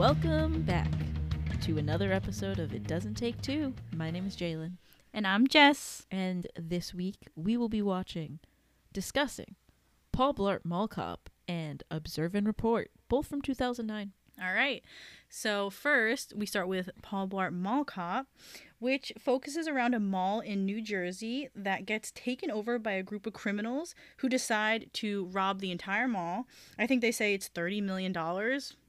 Welcome back to another episode of It Doesn't Take Two. My name is Jalen, And I'm Jess. and this week we will be watching, discussing Paul Blart Mall Cop and Observe and Report, both from 2009. All right. So, first, we start with Paul Blart Mall Cop, which focuses around a mall in New Jersey that gets taken over by a group of criminals who decide to rob the entire mall. I think they say it's $30 million.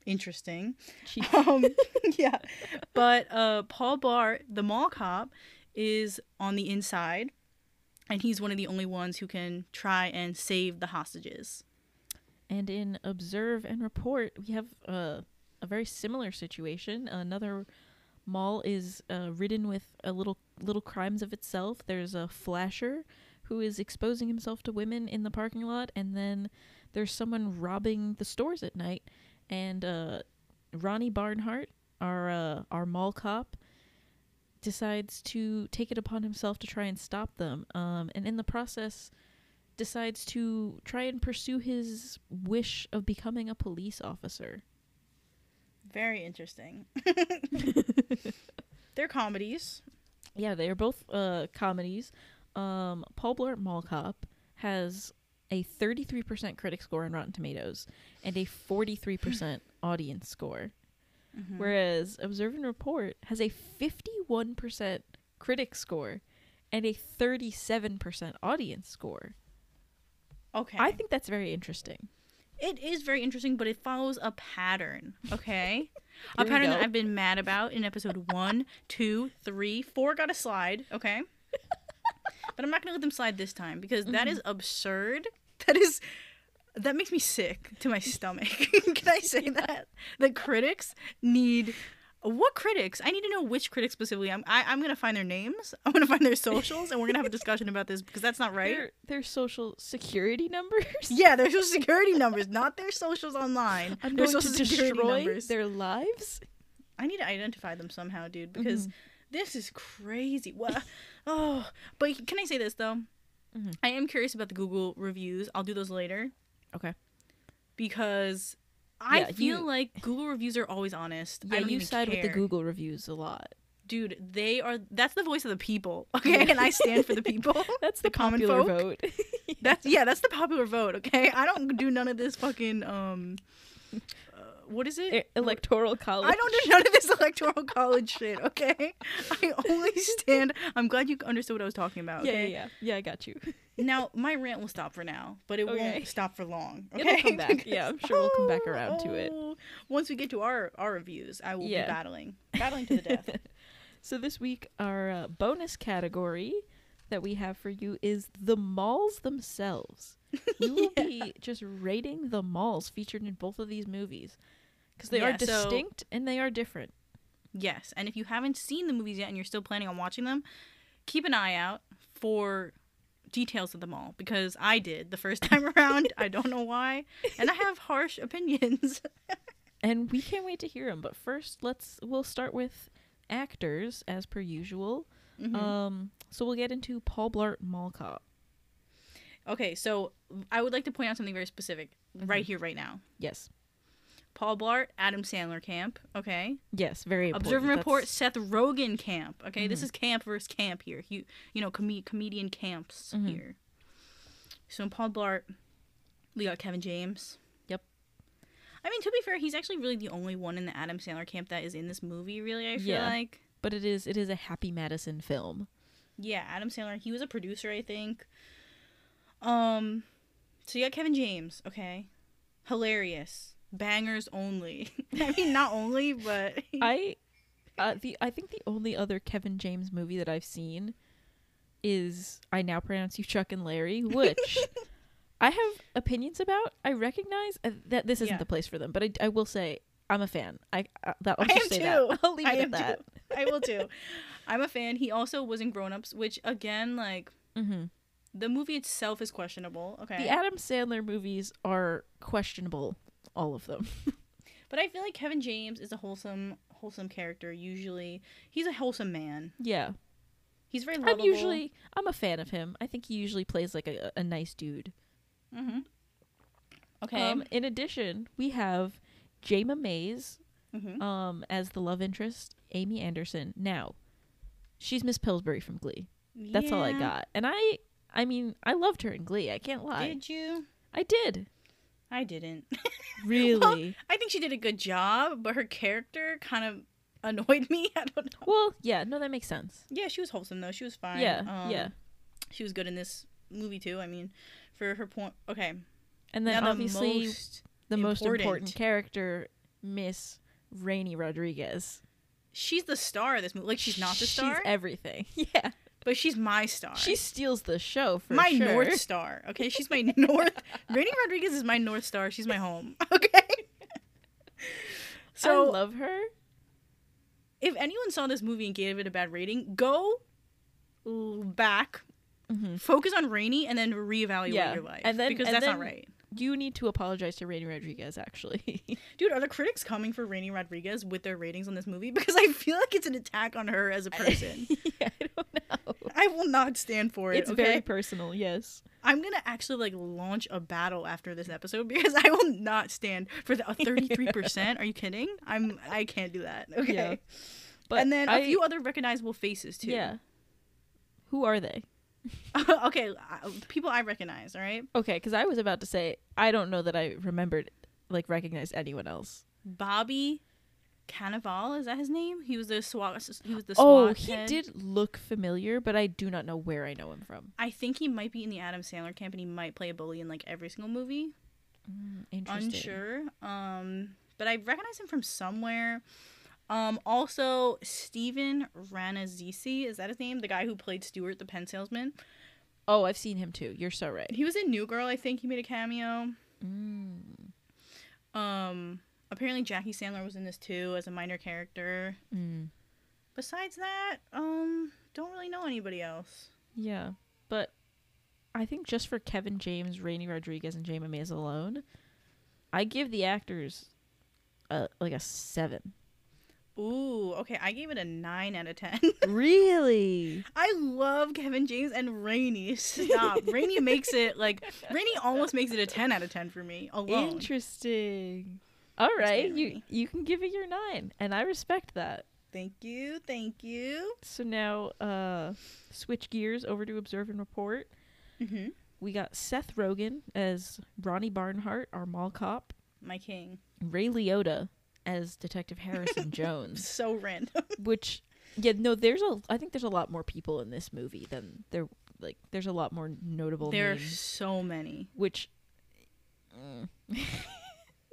Interesting. Um, yeah. But uh, Paul Blart, the mall cop, is on the inside, and he's one of the only ones who can try and save the hostages. And in Observe and Report, we have uh, a very similar situation. Another mall is uh, ridden with a little little crimes of itself. There's a flasher who is exposing himself to women in the parking lot, and then there's someone robbing the stores at night. And uh, Ronnie Barnhart, our uh, our mall cop, decides to take it upon himself to try and stop them. Um, and in the process, decides to try and pursue his wish of becoming a police officer. Very interesting. They're comedies. Yeah, they are both uh, comedies. Um, Paul Blart Mall Cop has a 33% critic score on Rotten Tomatoes and a 43% audience score, Mm-hmm. whereas Observe and Report has a 51% critic score and a 37% audience score. Okay. I think that's very interesting. it is very interesting, but it follows a pattern. Okay. a pattern that. I've been mad about in episode one, two, three, four got a slide. Okay. but I'm not gonna let them slide this time because that is absurd. That is that makes me sick to my stomach. Can I say that? The critics need what critics? I need to know which critics specifically. I'm I, I'm gonna find their names. I'm gonna find their socials, and we're gonna have a discussion about this because that's not right. Their, their social security numbers. Yeah, their social security numbers, not their socials online. I'm their going to social security destroy numbers. their lives. I need to identify them somehow, dude, because Mhm. this is crazy. What? oh, but can I say this though? Mhm. I am curious about the Google reviews. I'll do those later Okay. because I Yeah, feel you- like Google reviews are always honest. I Yeah, you side with the. Google reviews a lot. dude. They are. That's the voice of the people. Okay, and I stand for the people. That's the, The common popular folk? vote. That's yeah. That's the popular vote. Okay, I don't do none of this fucking um. What is it? Electoral college. I don't do none of this electoral college shit, okay? I only stand. I'm glad you understood what I was talking about, Yeah, okay? yeah, yeah. Yeah, I got you. Now, my rant will stop for now, but it Okay. won't stop for long, okay? It'll come back. Yeah, I'm sure we'll come back around to it. Oh, Once we get to our, our reviews, I will Yeah. be battling. Battling to the death. So this week, our uh, bonus category that we have for you is the malls themselves. We will be just rating the malls featured in both of these movies because they Yeah, are so- distinct and they are different. yes, and if you haven't seen the movies yet and you're still planning on watching them, keep an eye out for details of them all because I did the first time around. I don't know why, and I have harsh opinions. and we can't wait to hear them. But first, let's we'll start with actors as per usual. Mhm. Um, so we'll get into Paul Blart Mall Cop. Okay, so I would like to point out something very specific Mm-hmm. right here, right now. Yes, Paul Blart, Adam Sandler camp. Okay. yes, very important. Observe and report, That's- Seth Rogen camp. Okay, this Mhm. is camp versus camp here. You, you know, com- comedian camps Mhm. here. So in Paul Blart, we got Kevin James. Yep. I mean, to be fair, he's actually really the only one in the Adam Sandler camp that is in this movie. Really, I feel Yeah. like. But it is it is a Happy Madison film. Yeah, Adam Sandler. He was a producer, I think. Um, so you got Kevin James. Okay, hilarious, bangers only. I mean, not only, but I uh, the I think the only other Kevin James movie that I've seen is I now pronounce you Chuck and Larry, which I have opinions about. I recognize uh, that this isn't Yeah. the place for them, but I, I will say I'm a fan. I uh, that I'll just am say too. that. I'll leave I it at that. I will too. I'm a fan. He also was in Grown Ups, which again, like hmm the movie itself is questionable. Okay, The Adam Sandler movies are questionable, all of them. but I feel like Kevin James is a wholesome, wholesome character. Usually, he's a wholesome man. yeah, He's very I'm usually I'm a fan of him. I think he usually plays like a, a nice dude. hmm Okay. Um, in addition, we have Jayma Mays, Mm-hmm. um, as the love interest, Amy Anderson. Now, she's Miss Pillsbury from Glee. That's all I got. And I, I mean, I loved her in Glee. I can't lie. Did you? I did. I didn't. Really? I think she did a good job, but her character kind of annoyed me. I don't know. well, yeah. No, that makes sense. Yeah, she was wholesome though. She was fine. Yeah, Um, yeah. She was good in this movie too. I mean, for her point. Okay. And then now obviously the most, the most important important. character, Miss Raini Rodriguez. she's the star of this movie. Like she's not the star, She's everything. Yeah. But she's my star. She steals the show for my sure. north star. Okay, she's my north. Raini Rodriguez is my north star. She's my home. Okay. So I love her. if anyone saw this movie and gave it a bad rating, go back, Mhm. focus on Raini, and then reevaluate Yeah, your life. and then- because and that's then- not right, You need to apologize to Raini Rodriguez, actually. dude. Are the critics coming for Raini Rodriguez with their ratings on this movie? Because I feel like it's an attack on her as a person. yeah, I don't know. I will not stand for it. It's okay, very personal. Yes. I'm gonna actually like launch a battle after this episode because I will not stand for the thirty three percent. Are you kidding? I'm I can't do that. Okay. Yeah. But and then a I- few other recognizable faces too. Yeah. Who are they? okay, uh, people I recognize. All right, Okay, because I was about to say I don't know that I remembered like recognized anyone else. Bobby Cannavale is that his name? He was the SWAT. He was the SWAT. Oh, he head. did look familiar, but I do not know where I know him from. I think he might be in the Adam Sandler camp, and he might play a bully in like every single movie. Interesting. Unsure. Um, but I recognize him from somewhere. Um, also Stephen Rannazzisi, is that his name? The guy who played Stuart, the pen salesman. Oh, I've seen him too. You're so right. He was in New Girl, I think. He made a cameo. Mm. Um, apparently Jackie Sandler was in this too as a minor character. Mm. Besides that, um, don't really know anybody else. Yeah, but I think just for Kevin James, Raini Rodriguez, and Jamie Mays alone, I give the actors uh, like a seven. Ooh, okay. I gave it a nine out of ten. really? I love Kevin James and Raini. Stop. Raini makes it like Raini almost makes it a ten out of ten for me alone. Interesting. All right, you you can give it your nine, and I respect that. Thank you, thank you. So now, uh, switch gears over to observe and report. Mm-hmm. We got Seth Rogen as Ronnie Barnhart, our mall cop. My king. Ray Liotta as Detective Harrison Jones. So random. Which, yeah, no, there's a. I think there's a lot more people in this movie than there. Like, there's a lot more notable there are so many. Which, mm,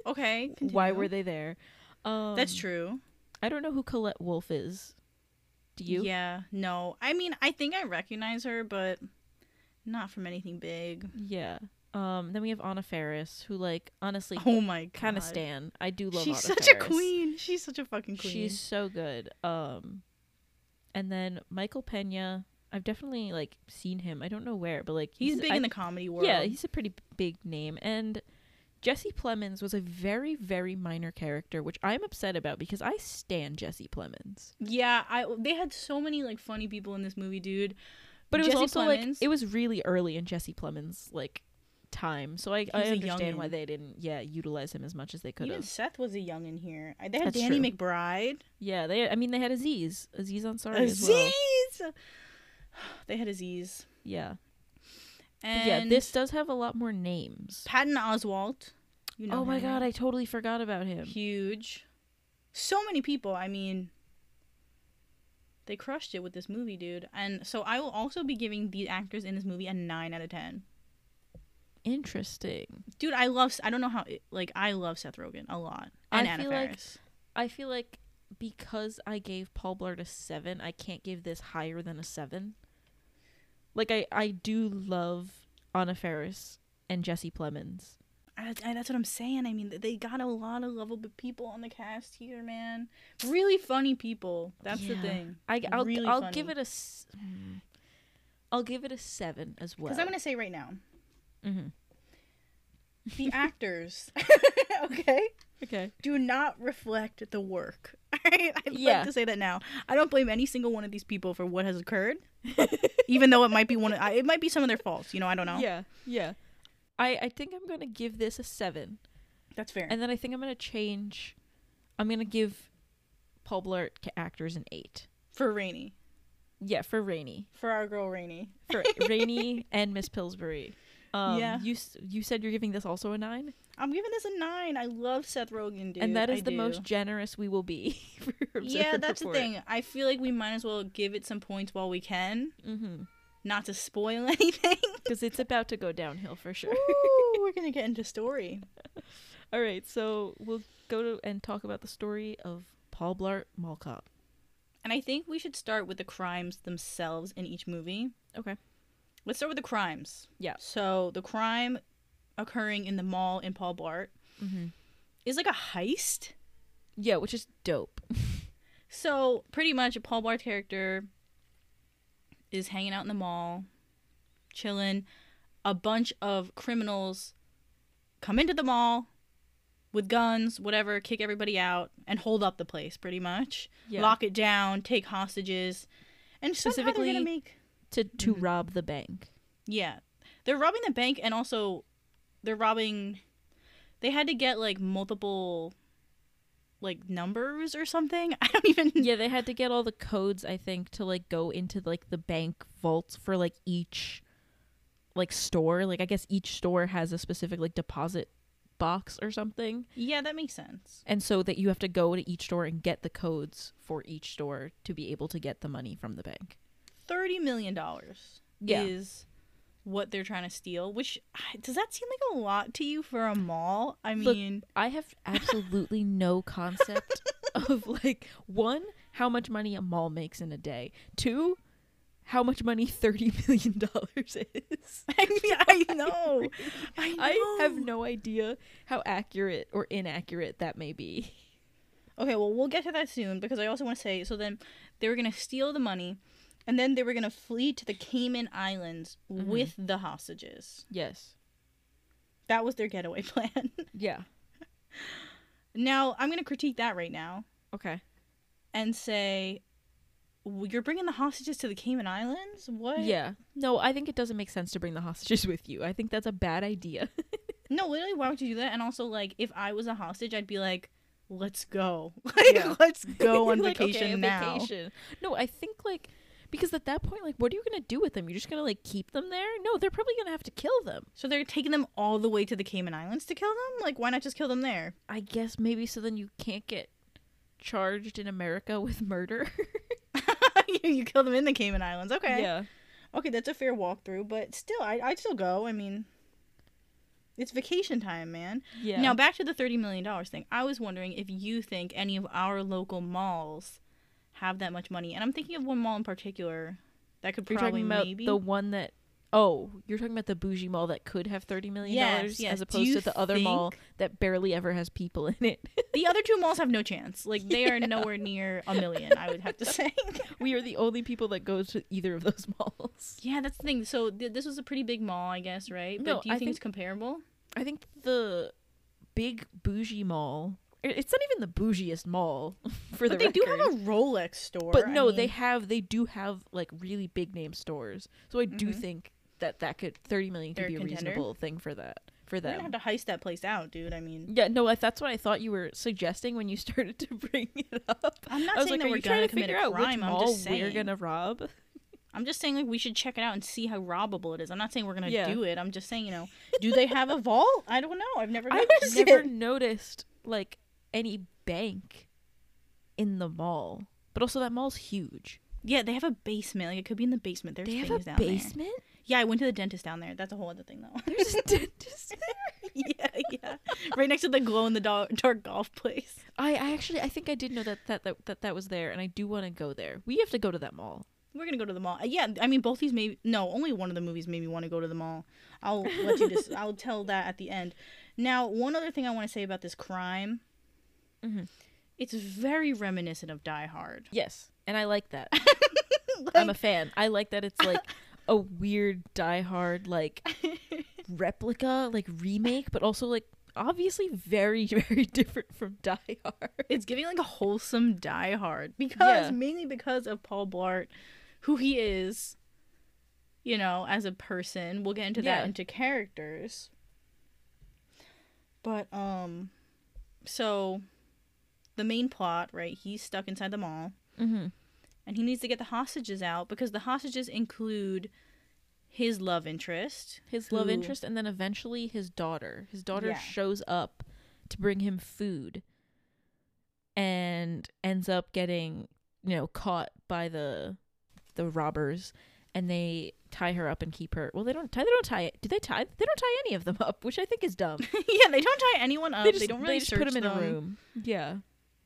Okay. why were they there? Um, That's true. I don't know who Collette Wolfe is. Do you? Yeah. No. I mean, I think I recognize her, but not from anything big. Yeah. Um. Then we have Anna Faris, who, like, honestly, Oh my kind of stan. I do love. She's Anna such a queen. She's such a fucking queen. She's so good. Um, and then Michael Pena. I've definitely like seen him. I don't know where, but like he's big I- in the comedy world. Yeah, he's a pretty big name. And Jesse Plemons was a very, very minor character, which I'm upset about because I stand Jesse Plemons. Yeah, I they had so many like funny people in this movie, dude. But it was Jesse also like Plemons- it was really early in Jesse Plemons' like time, so I, I understand why they didn't yeah utilize him as much as they could Even have. Seth was a young in here. Uh, they had That's Danny true. McBride. Yeah, they. I mean, they had Aziz, Aziz Ansari as well. Aziz. They had Aziz. Yeah, And yeah. This does have a lot more names. Patton Oswalt. You know oh my him. god, I totally forgot about him. huge. So many people. I mean, they crushed it with this movie, dude. And so I will also be giving the actors in this movie a nine out of ten. Interesting. Dude, I love. I don't know how. Like, I love Seth Rogen a lot, and I Anna feel like- I feel like because I gave Paul Blart a seven, I can't give this higher than a seven. Like I, I do love Anna Faris and Jesse Plemons. I, I, that's what I'm saying. I mean, they got a lot of lovable people on the cast here, man. Really funny people. That's the thing. I, I'll, Really I'll funny. give it a, s- mm, I'll give it a seven as well. Because I'm gonna say right now, hmm the actors, okay, Okay. do not reflect the work. I'd Yeah. like to say that now. I don't blame any single one of these people for what has occurred, even though it might be one. Of, it might be some of their faults. You know, I don't know. Yeah, yeah. I, I think I'm gonna give this a seven, that's fair. and then I think I'm gonna change I'm gonna give Paul Blart actors an eight. For Raini. Yeah, for Raini, For our girl Raini. for Raini and Miss Pillsbury. Um, Yeah. You you said you're giving this also a nine, I'm giving this a nine. I love Seth Rogen, dude. and that is I the do. most generous we will be. Yeah, that's Report. the thing. I feel like we might as well give it some points while we can, Mm-hmm. not to spoil anything. Because it's about to go downhill for sure. Ooh, we're gonna get into story. All right, so we'll go to and talk about the story of Paul Blart Mall Cop. And I think we should start with the crimes themselves in each movie. Okay. Let's start with the crimes. Yeah. So the crime occurring in the mall in Paul Blart Mm-hmm. is like a heist. Yeah, which is dope. So pretty much, a Paul Blart's character is hanging out in the mall, chilling. A bunch of criminals come into the mall with guns, whatever, kick everybody out, and hold up the place. Pretty much, Yeah. lock it down, take hostages, and specifically make to to Mhm. rob the bank. yeah, they're robbing the bank, and also they're robbing. They had to get like multiple like numbers or something. I don't even yeah, they had to get all the codes I think to like go into like the bank vaults for like each like store. Like I guess each store has a specific like deposit box or something. Yeah, that makes sense. And so that you have to go to each store and get the codes for each store to be able to get the money from the bank. Thirty million dollars Yeah. is what they're trying to steal. Which does that seem like a lot to you for a mall? I Look, mean, I have absolutely no concept of like one, how much money a mall makes in a day. Two, how much money thirty million dollars is. I, mean, I know, I know. I have no idea how accurate or inaccurate that may be. Okay, well, we'll get to that soon because I also want to say so then they were going to steal the money and then they were going to flee to the Cayman Islands Mhm. with the hostages. Yes. That was their getaway plan. Yeah. now, I'm going to critique that right now Okay. and say "W- you're bringing the hostages to the Cayman Islands? What? Yeah. No, I think it doesn't make sense to bring the hostages with you. I think that's a bad idea. No, literally, why would you do that? And also, like, if I was a hostage, I'd be like, let's go. Like, Yeah. let's go on Like, vacation a now. vacation. No, I think like because at that point, like, what are you gonna do with them? You're just gonna like keep them there? No, they're probably gonna have to kill them. So they're taking them all the way to the Cayman Islands to kill them? Like, why not just kill them there? I guess maybe so then you can't get charged in America with murder. you, you kill them in the Cayman Islands. Okay. Yeah. Okay, that's a fair walkthrough, but still, I, I'd still go. I mean, it's vacation time, man. Yeah. Now, back to the $30 million thing. I was wondering if you think any of our local malls have that much money. And I'm thinking of one mall in particular that could you're probably maybe. the one that Oh, you're talking about the bougie mall that could have thirty million dollars Yes, yes. as opposed to the other mall that barely ever has people in it. the other two malls have no chance. Like, they are nowhere near a million, I would have to say. we are the only people that go to either of those malls. yeah, that's the thing. So, th- this was a pretty big mall, I guess, right? But No, do you I think, it's comparable? I think the big bougie mall. It's not even the bougiest mall for But the they do have a Rolex store. but I no, they have they do have like really big name stores. So I do Mhm. think that that could thirty million could They're be a contender? reasonable thing for that for We're gonna them. have to heist that place out, dude. I mean, Yeah, no, that's what I thought you were suggesting when you started to bring it up. I'm not saying like, that we're trying gonna commit a crime. I'm just saying. we're gonna rob? I'm just saying like we should check it out and see how robbable it is. I'm not saying we're gonna Yeah. do it. I'm just saying you know, do they have a vault? I don't know. I've never I've never it. noticed like any bank in the mall, but also that mall's huge. Yeah, they have a basement. Like it could be in the basement. There's they have a down basement. there. Yeah, I went to the dentist down there. That's a whole other thing though. There's a dentist. there. yeah, yeah. Right next to the glow in the dark, dark golf place. I, I actually I think I did know that that, that that that was there, and I do want to go there. We have to go to that mall. We're gonna go to the mall. Yeah, I mean both these maybe no, only one of the movies made me want to go to the mall. I'll let you just I'll tell that at the end. Now, one other thing I want to say about this crime, Mhm. it's very reminiscent of Die Hard. Yes, and I like that. Like- I'm a fan. I like that it's like a weird Die Hard like replica, like remake, but also like obviously very very different from Die Hard. it's giving like a wholesome Die Hard because Yeah. mainly because of Paul Blart, who he is, you know, as a person. We'll get into that Yeah. into characters. But um, so the main plot, right? He's stuck inside the mall Mm-hmm. and he needs to get the hostages out because the hostages include his love interest. His love interest, and then eventually his daughter. His daughter Yeah. shows up to bring him food, and ends up getting you know caught by the the robbers, and they tie her up and keep her. Well, they don't tie. They don't tie. It do they tie? They don't tie any of them up, which I think is dumb. yeah, they don't tie anyone up. They, don't really just search put them in them. a room. Yeah.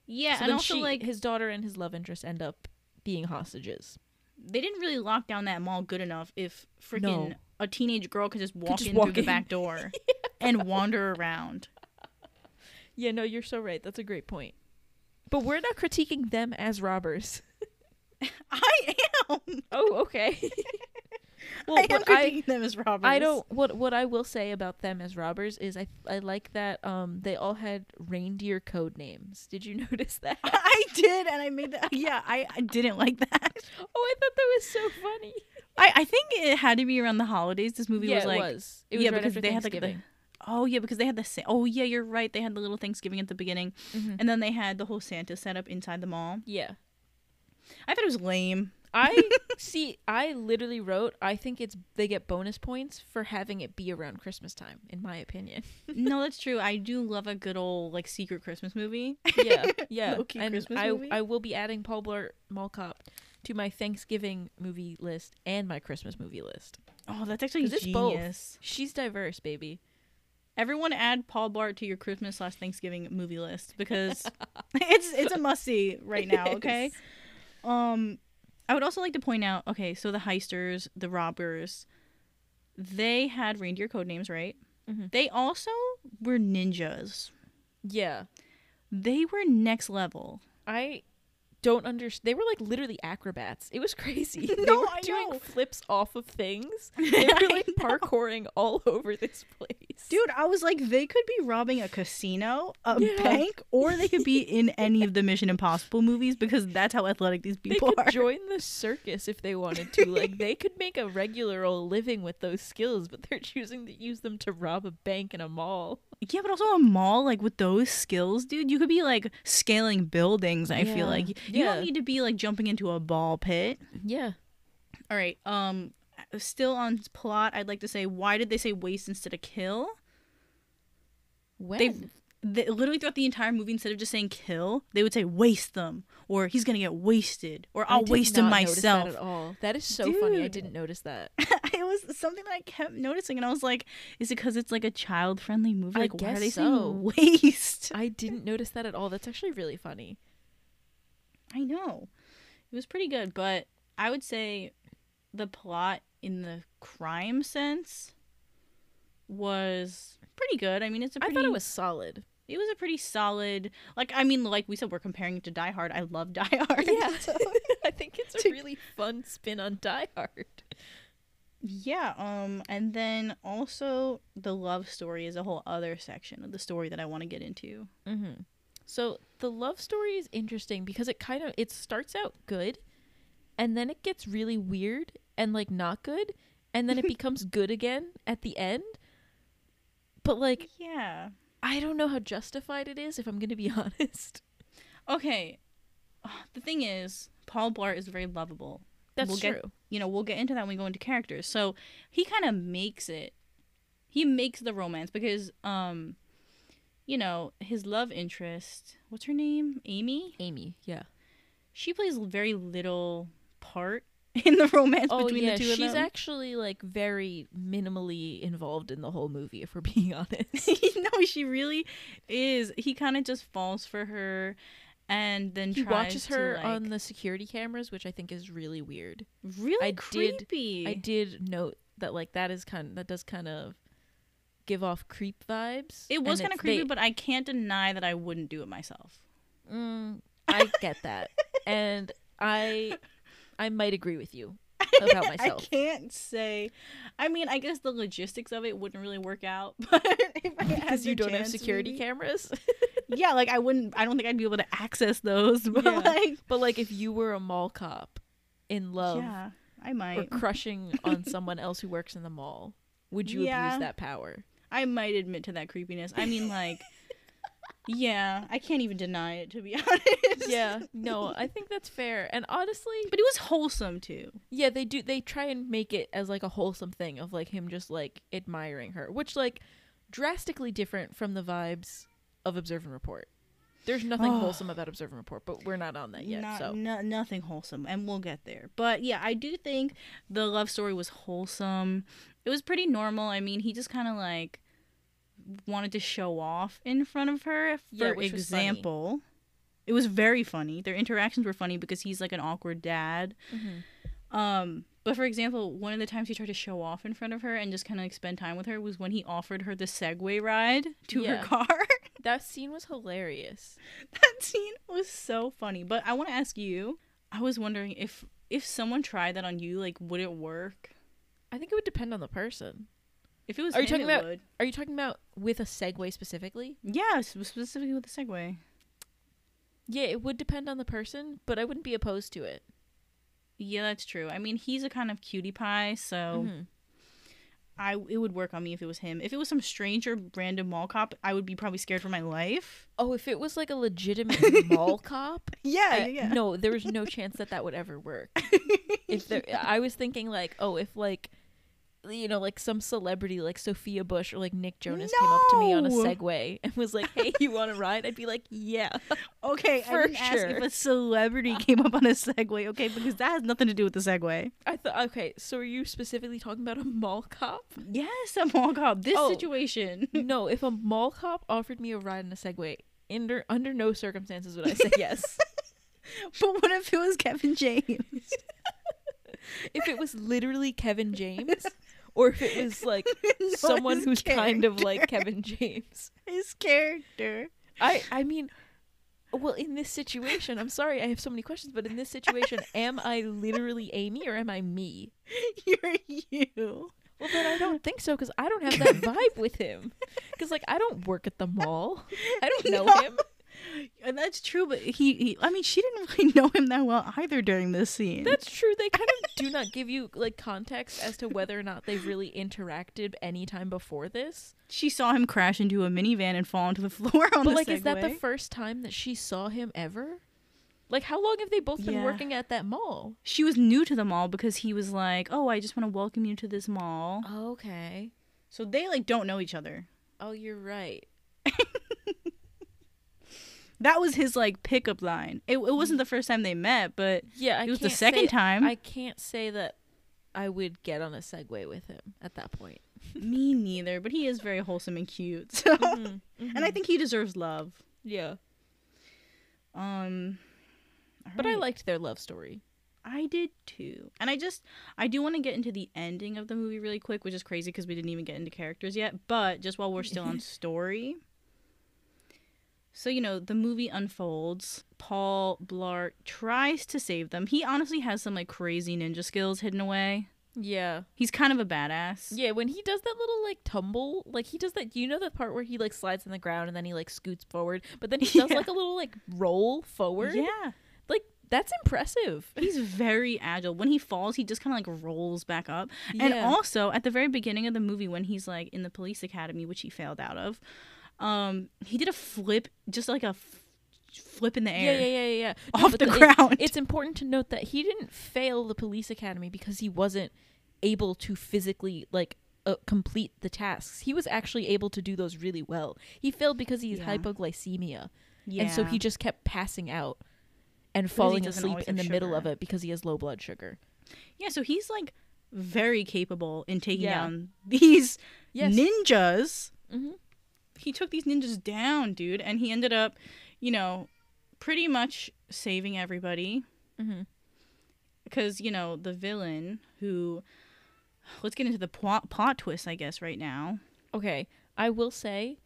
Yeah, so and also she, like his daughter and his love interest end up being hostages. they didn't really lock down that mall good enough if freaking No. a teenage girl could just walk just in walk through the back door and wander around. Yeah, no, you're so right. That's a great point. But we're not critiquing them as robbers. I am. Oh, okay. well, I am what I them as robbers. I don't what what I will say about them as robbers is I I like that um they all had reindeer code names. Did you notice that? I did, and I made that. Yeah, I, I didn't like that. oh, I thought that was so funny. I, I think it had to be around the holidays. This movie yeah, was like, it was. It was yeah, right because they had like the. Oh yeah, because they had the sa- oh yeah, you're right. They had the little Thanksgiving at the beginning, Mhm. and then they had the whole Santa setup inside the mall. Yeah. I thought it was lame. I see. I literally wrote. I think it's they get bonus points for having it be around Christmas time, in my opinion. no, that's true. I do love a good old like secret Christmas movie. Yeah, yeah. And Christmas I movie. I will be adding Paul Blart Mall Cop to my Thanksgiving movie list and my Christmas movie list. Oh, that's actually it's both. genius. She's diverse, baby. Everyone add Paul Blart to your Christmas slash Thanksgiving movie list because it's it's a must see right now. Okay. Um, I would also like to point out. Okay, so the heisters, the robbers, they had reindeer code names, right? Mhm. They also were ninjas. Yeah. They were next level. I don't understand. They were like literally acrobats. It was crazy. they No, were I doing know. flips off of things. They were like parkouring all over this place. Dude, I was like, they could be robbing a casino, a Yeah. bank, or they could be in any of the Mission Impossible movies because that's how athletic these people they could are. join the circus if they wanted to. Like they could make a regular old living with those skills, but they're choosing to use them to rob a bank and a mall. Yeah, but also a mall, like with those skills, dude, you could be like scaling buildings. I feel like you Yeah. don't need to be like jumping into a ball pit. Yeah. All right. Um, still on plot, I'd like to say, why did they say waste instead of kill? When? They, they literally throughout the entire movie, instead of just saying kill, they would say waste them, or he's gonna get wasted, or I I'll did waste him not notice myself. That at all. That is so funny. I Dude. didn't notice that. it was something that I kept noticing, and I was like, "Is it because it's like a child-friendly movie? I Like, why are they so. saying waste?" I didn't notice that at all. That's actually really funny. I know, it was pretty good, but I would say the plot in the crime sense was pretty good. I mean, it's a I pretty, thought it was solid. it was a pretty solid. Like, I mean, like we said, we're comparing it to Die Hard. I love Die Hard. Yeah. so- I think it's a really fun spin on Die Hard. Yeah, um, and then also the love story is a whole other section of the story that I want to get into. Mm-hmm. So the love story is interesting because it kind of it starts out good, and then it gets really weird and like not good, and then it becomes good again at the end. But like Yeah. I don't know how justified it is if I'm gonna be honest. Okay. The thing is, Paul Blart is very lovable. That's We'll true. get- You know, we'll get into that when we go into characters. So he kind of makes it. He makes the romance because, um, you know, his love interest. What's her name? Amy. Amy, yeah. She plays very little part in the romance Oh between yeah, the two of them. she's actually like very minimally involved in the whole movie, if we're being honest. no, she really is. He kind of just falls for her, and then he tries watches her like, on the security cameras, which I think is really weird. really I did- creepy. I did note that like that is kind that does kind of give off creep vibes. It was kind of creepy, they- but I can't deny that I wouldn't do it myself. Mm, I get that, and I I might agree with you about myself. I can't say. I mean, I guess the logistics of it wouldn't really work out, but if I had because you don't have security maybe- cameras. Yeah, like I wouldn't. I don't think I'd be able to access those. But Yeah. like, but like if you were a mall cop in love yeah, I or crushing on someone else who works in the mall, would you Yeah. abuse that power? I might admit to that creepiness. I mean, like, yeah, I can't even deny it to be honest. yeah, no, I think that's fair. And honestly, But it was wholesome too. yeah, they do they try and make it as like a wholesome thing of like him just like admiring her, which like drastically different from the vibes of Observe and Report. There's nothing Oh. wholesome about Observe and Report, but we're not on that yet. Not, so no, nothing wholesome, and we'll get there. But yeah, I do think the love story was wholesome. It was pretty normal. I mean, he just kind of like wanted to show off in front of her. For Yeah, which was example, it was very funny. Their interactions were funny because he's like an awkward dad. Mhm. Um, but for example, one of the times he tried to show off in front of her and just kind of like spend time with her was when he offered her the Segway ride to Yeah. her car. that scene was hilarious. that scene was so funny. But I want to ask you. I was wondering if if someone tried that on you, like, would it work? I think it would depend on the person. If it was Are you talking about- would. Are you talking about with a Segway specifically? Yeah, specifically with a Segway. Yeah, it would depend on the person, but I wouldn't be opposed to it. Yeah, that's true. I mean, he's a kind of cutie pie, so Mhm. I it would work on me if it was him. If it was some stranger random mall cop, I would be probably scared for my life. Oh, if it was like a legitimate mall cop, Yeah, I- no, there was no chance that that would ever work. If there, I was thinking like, oh, if like, you know, like some celebrity like Sophia Bush or like Nick Jonas came up to me on a Segway and was like, "Hey, you want to ride?" I'd be like, "Yeah." Okay, For I didn't ask sure. if a celebrity came up on a Segway. Okay, because that has nothing to do with the Segway. I thought, okay, so are you specifically talking about a mall cop? Yes, a mall cop. This Oh. situation. no, if a mall cop offered me a ride in a Segway, under under no circumstances would I say yes. but what if it was Kevin James? if it was literally Kevin James, or if it was like No, someone who's kind of like. Kevin James. his character. I I mean, well, in this situation, I'm sorry, I have so many questions, but in this situation, am I literally Amy or am I me? You're you. Well, then I don't think so because I don't have that vibe with him. Because like I don't work at the mall. I don't know No. him. And that's true, but he, he I mean she didn't really know him that well either during this scene. That's true. They kind of do not give you like context as to whether or not they've really interacted any time before this. she saw him crash into a minivan and fall onto the floor on But like, is that the first time that she saw him ever? Like, how long have they both been Yeah. working at that mall? she was new to the mall because he was like, "Oh, I just want to welcome you to this mall." Okay. So they like don't know each other. Oh, you're right. That was his like pickup line. It, it wasn't the first time they met, but Yeah, I it was the second say- time. I can't say that I would get on a Segway with him at that point. Me neither. But he is very wholesome and cute. So, Mhm, and I think he deserves love. yeah, Um, but I liked their love story. I did too. And I just I do want to get into the ending of the movie really quick, which is crazy because we didn't even get into characters yet. But just while we're still on story. So, you know, the movie unfolds. Paul Blart tries to save them. He honestly has some like crazy ninja skills hidden away. Yeah, He's kind of a badass. yeah. When he does that little like tumble, like he does that. You know the part where he like slides on the ground and then he like scoots forward, but then he does Yeah. like a little like roll forward. Yeah. like that's impressive. He's very agile. When he falls, he just kind of like rolls back up. And also at the very beginning of the movie, when he's like in the police academy, which he failed out of, um, he did a flip, just like a f- flip in the air. yeah, yeah, yeah, yeah. Off but the it- ground. it's important to note that he didn't fail the police academy because he wasn't able to physically like uh, complete the tasks. He was actually able to do those really well. He failed because he's Yeah. hypoglycemia, Yeah. and so he just kept passing out and falling asleep in the have middle of it because he has low blood sugar. yeah. So he's like very capable in taking Yeah. down these Yes. ninjas. hmm He took these ninjas down, dude, and he ended up, you know, pretty much saving everybody. Mm-hmm. because you know the villain who let's get into the plot plot twist i guess right now Okay, I will say,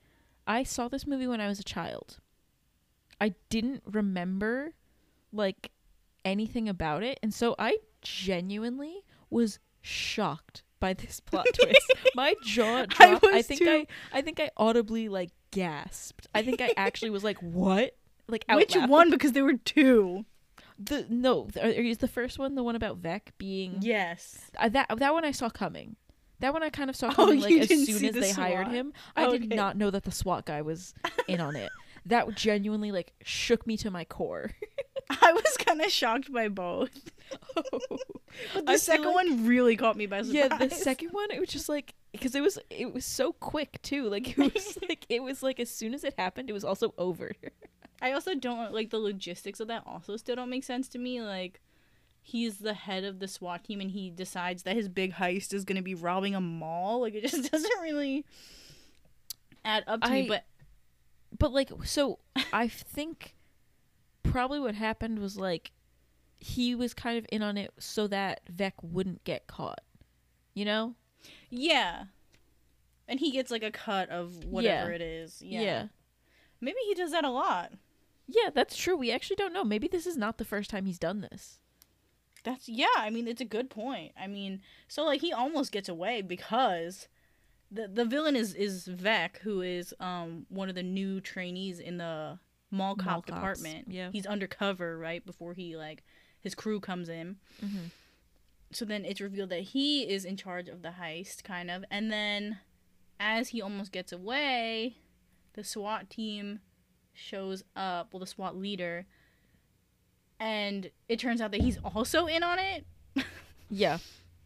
I saw this movie when I was a child. I didn't remember like anything about it, and so I genuinely was shocked by this plot twist. My jaw dropped. I, was think too. I I think I audibly like gasped. I think I actually was like, "What?" Like out which loud. one because there were two The no, is the first one the one about Veck being yes uh, that that one I saw coming. That one I kind of saw Oh, coming like as soon as the they hired SWAT? him. I did Okay. not know that the SWAT guy was in on it. that genuinely like shook me to my core. I was kind of shocked by both. But the I second like- one really caught me by surprise. yeah, the second one it was just like because it was it was so quick too. Like it was like it was like as soon as it happened, it was also over. I also don't like the logistics of that. Also, still don't make sense to me. Like, he's the head of the SWAT team, and he decides that his big heist is gonna be robbing a mall. Like, it just doesn't really add up to I- me. But But like so I think probably what happened was like he was kind of in on it so that Veck wouldn't get caught. You know? yeah, and he gets like a cut of whatever it is. Yeah. yeah. maybe he does that a lot. Yeah, that's true. We actually don't know. Maybe this is not the first time he's done this. That's yeah. I mean, it's a good point. I mean, so like he almost gets away because the the villain is is Veck, who is um one of the new trainees in the mall cop Mall department. yeah. he's undercover right before he like his crew comes in. Mm-hmm. So then it's revealed that he is in charge of the heist, kind of, and then as he almost gets away, the SWAT team shows up. Well, the SWAT leader. And it turns out that he's also in on it. Yeah.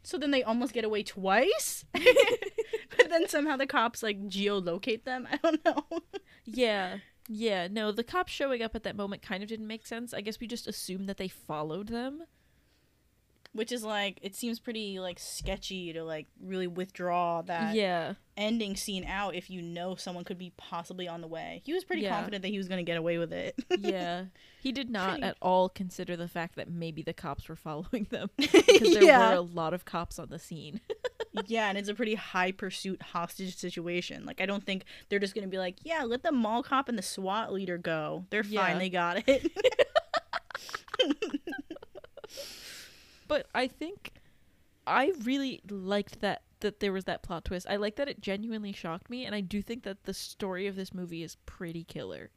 So then they almost get away twice. but then somehow the cops like geolocate them. I don't know. Yeah. Yeah. No, the cops showing up at that moment kind of didn't make sense. I guess we just assumed that they followed them. Which is like it seems pretty like sketchy to like really withdraw that yeah. ending scene out if you know someone could be possibly on the way. He was pretty Yeah. confident that he was going to get away with it. Yeah. He did not Pretty- at all consider the fact that maybe the cops were following them because there yeah. were a lot of cops on the scene. yeah, and it's a pretty high pursuit hostage situation. Like I don't think they're just going to be like, "Yeah, let the mall cop and the SWAT leader go. They're Yeah. fine. They got it." But I think I really liked that that there was that plot twist. I like that it genuinely shocked me and I do think that the story of this movie is pretty killer.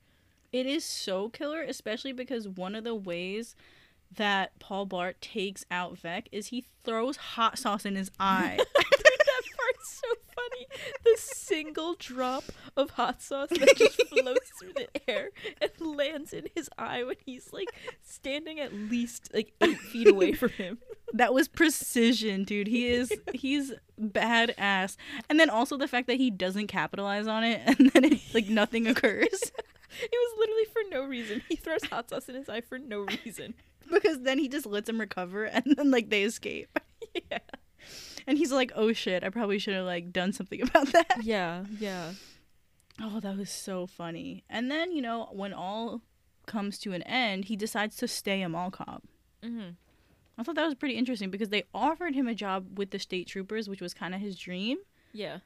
It is so killer, especially because one of the ways that Paul Blart takes out Veck is he throws hot sauce in his eye. part's so funny. The single drop of hot sauce that just floats through the air and lands in his eye when he's like standing at least like eight feet away from him. that was precision, dude. He is he's badass. And then also the fact that he doesn't capitalize on it and then it, like nothing occurs It was literally for no reason. He throws hot sauce in his eye for no reason. because then he just lets him recover and then like they escape. Yeah. And he's like, "Oh shit, I probably should have like done something about that." Yeah, yeah. Oh, that was so funny. And then, you know, when all comes to an end, he decides to stay a mall cop. Mm-hmm. I thought that was pretty interesting because they offered him a job with the state troopers, which was kind of his dream. Yeah.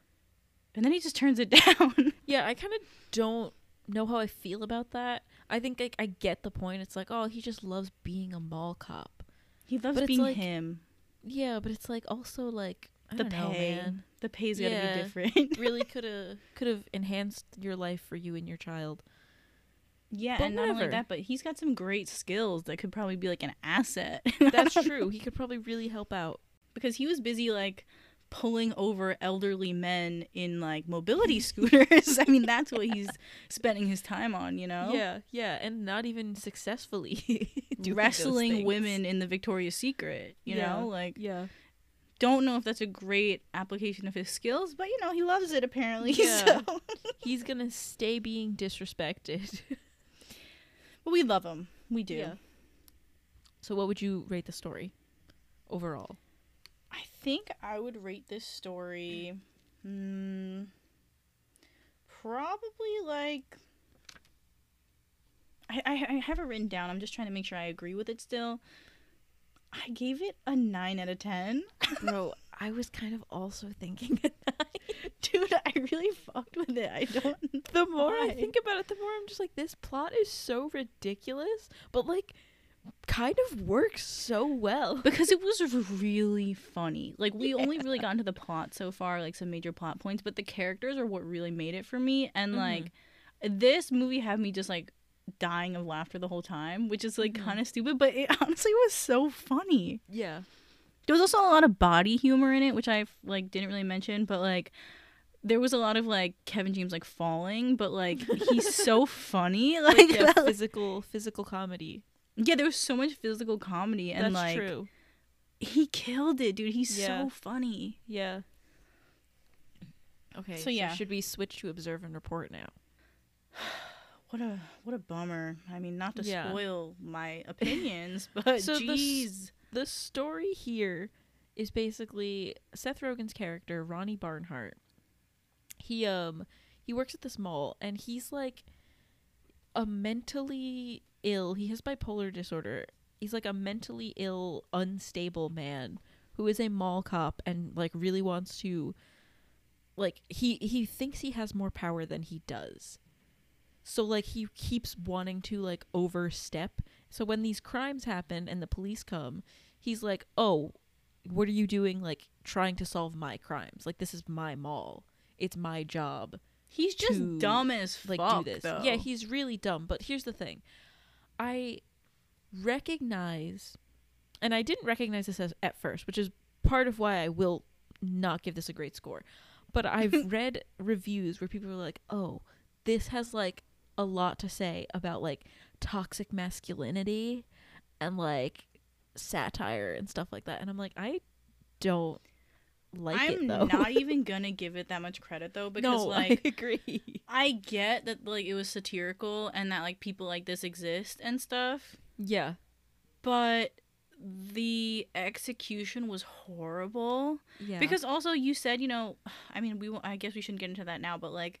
And then he just turns it down. Yeah, I kind of don't know how I feel about that. I think like I get the point. It's like, oh, he just loves being a mall cop. he loves But it's being like- him. Yeah, but it's like also like I The don't know, pay. man. The pay's got to Yeah. be different. really could have could have enhanced your life for you and your child. yeah, But and not only that, but he's got some great skills that could probably be like an asset. That's true. He could probably really help out. because he was busy like pulling over elderly men in like mobility scooters. I mean, that's what he's spending his time on, you know? Yeah, yeah, and not even successfully Wrestling women in the Victoria's Secret, you Yeah. know? Like, Yeah, don't know if that's a great application of his skills, but you know, he loves it apparently. Yeah. So. he's gonna stay being disrespected. but we love him. We do. Yeah. So, what would you rate the story overall? I think I would rate this story hmm, probably like I, I I have it written down. I'm just trying to make sure I agree with it still. I gave it a nine out of ten. Bro, I was kind of also thinking a nine. Dude, I really fucked with it. I don't The more I think about it, the more I'm just like, this plot is so ridiculous, but like, kind of works so well. because it was really funny. Like we only really got into the plot so far, like some major plot points, but the characters are what really made it for me. And Mhm. like this movie had me just like dying of laughter the whole time, which is like Mhm. kind of stupid, but it honestly was so funny. Yeah. There was also a lot of body humor in it, which I like didn't really mention, but like there was a lot of like Kevin James like falling, but like he's so funny. Like, Like, yeah, that- physical physical comedy. Yeah, there was so much physical comedy and That's like true. he killed it, dude. He's Yeah. so funny. Yeah. Okay. So, yeah. should we switch to observe and report now? What a what a bummer. I mean, not to Yeah. spoil my opinions, but So the s- jeez. The story here is basically Seth Rogen's character, Ronnie Barnhart. He um he works at this mall and he's like a mentally ill. He has bipolar disorder. He's like a mentally ill, unstable man who is a mall cop and like really wants to like he he thinks he has more power than he does. So like he keeps wanting to like overstep. So when these crimes happen and the police come, he's like, "Oh, what are you doing like trying to solve my crimes? Like this is my mall. It's my job." He's just to, dumb as like fuck. do this. Though. Yeah, he's really dumb. But here's the thing, I recognize, and I didn't recognize this as at first, which is part of why I will not give this a great score. But I've read reviews where people are like, "Oh, this has like a lot to say about like toxic masculinity and like satire and stuff like that," and I'm like, I don't like I'm it though. not even gonna give it that much credit though because no, like I agree. I get that like it was satirical and that like people like this exist and stuff, Yeah. but the execution was horrible. Yeah. Because also you said, you know, I mean, we I guess we shouldn't get into that now, but like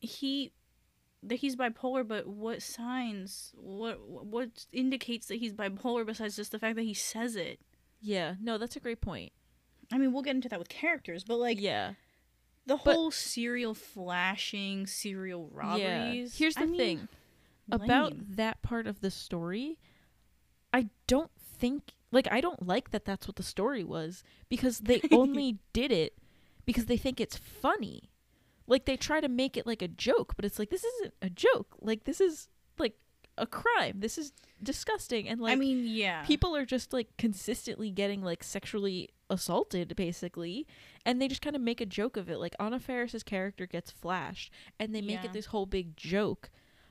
he that he's bipolar, but what signs what what indicates that he's bipolar besides just the fact that he says it? yeah, no, that's a great point. I mean, we'll get into that with characters, but like yeah. the but- whole serial flashing, serial robberies. Here's the I mean, thing about lame. that part of the story. I don't think like I don't like that that's what the story was because they only did it because they think it's funny. Like they try to make it like a joke, but it's like this isn't a joke. Like this is like a crime. This is disgusting and like I mean, yeah. people are just like consistently getting like sexually assaulted basically and they just kind of make a joke of it like anna Faris's character gets flashed and they make Yeah. it this whole big joke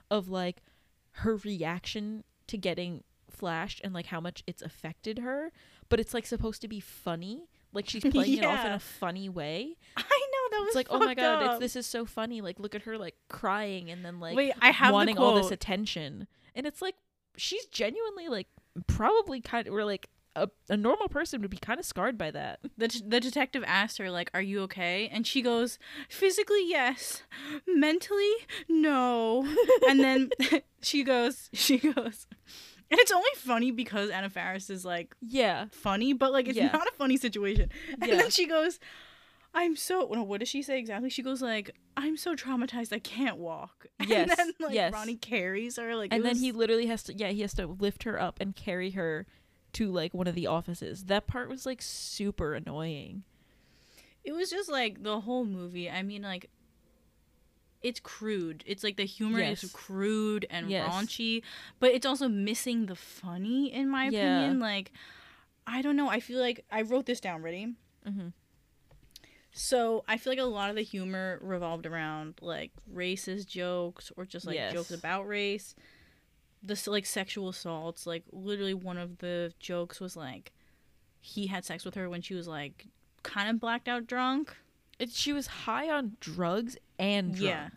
of like her reaction to getting flashed and like how much it's affected her but it's like supposed to be funny. Like she's playing it off in a funny way. I know that was it's like oh my god it's this is so funny. Like look at her like crying and then like Wait, I have wanting all this attention. And it's like she's genuinely like probably kind of or like a, a normal person would be kind of scarred by that. The, the detective asked her like are you okay? And she goes physically yes. Mentally no. And then she goes she goes and it's only funny because anna faris is like yeah. funny but like it's Yeah. not a funny situation. And Yeah. then she goes i'm so no, what does she say exactly? She goes like i'm so traumatized i can't walk. Yes, and then like yes. ronnie carries her like and then was- he literally has to yeah he has to lift her up and carry her to like one of the offices. That part was like super annoying. It was just like the whole movie. I mean like it's crude. It's like the humor is crude and Yes. raunchy but it's also missing the funny in my Yeah. opinion. Like i don't know. I feel like i wrote this down. Ready? Mm-hmm. so i feel like a lot of the humor revolved around like racist jokes or just like jokes about race the like sexual assaults like literally one of the jokes was like he had sex with her when she was like kind of blacked out drunk. It, she was high on drugs and drunk. Yeah.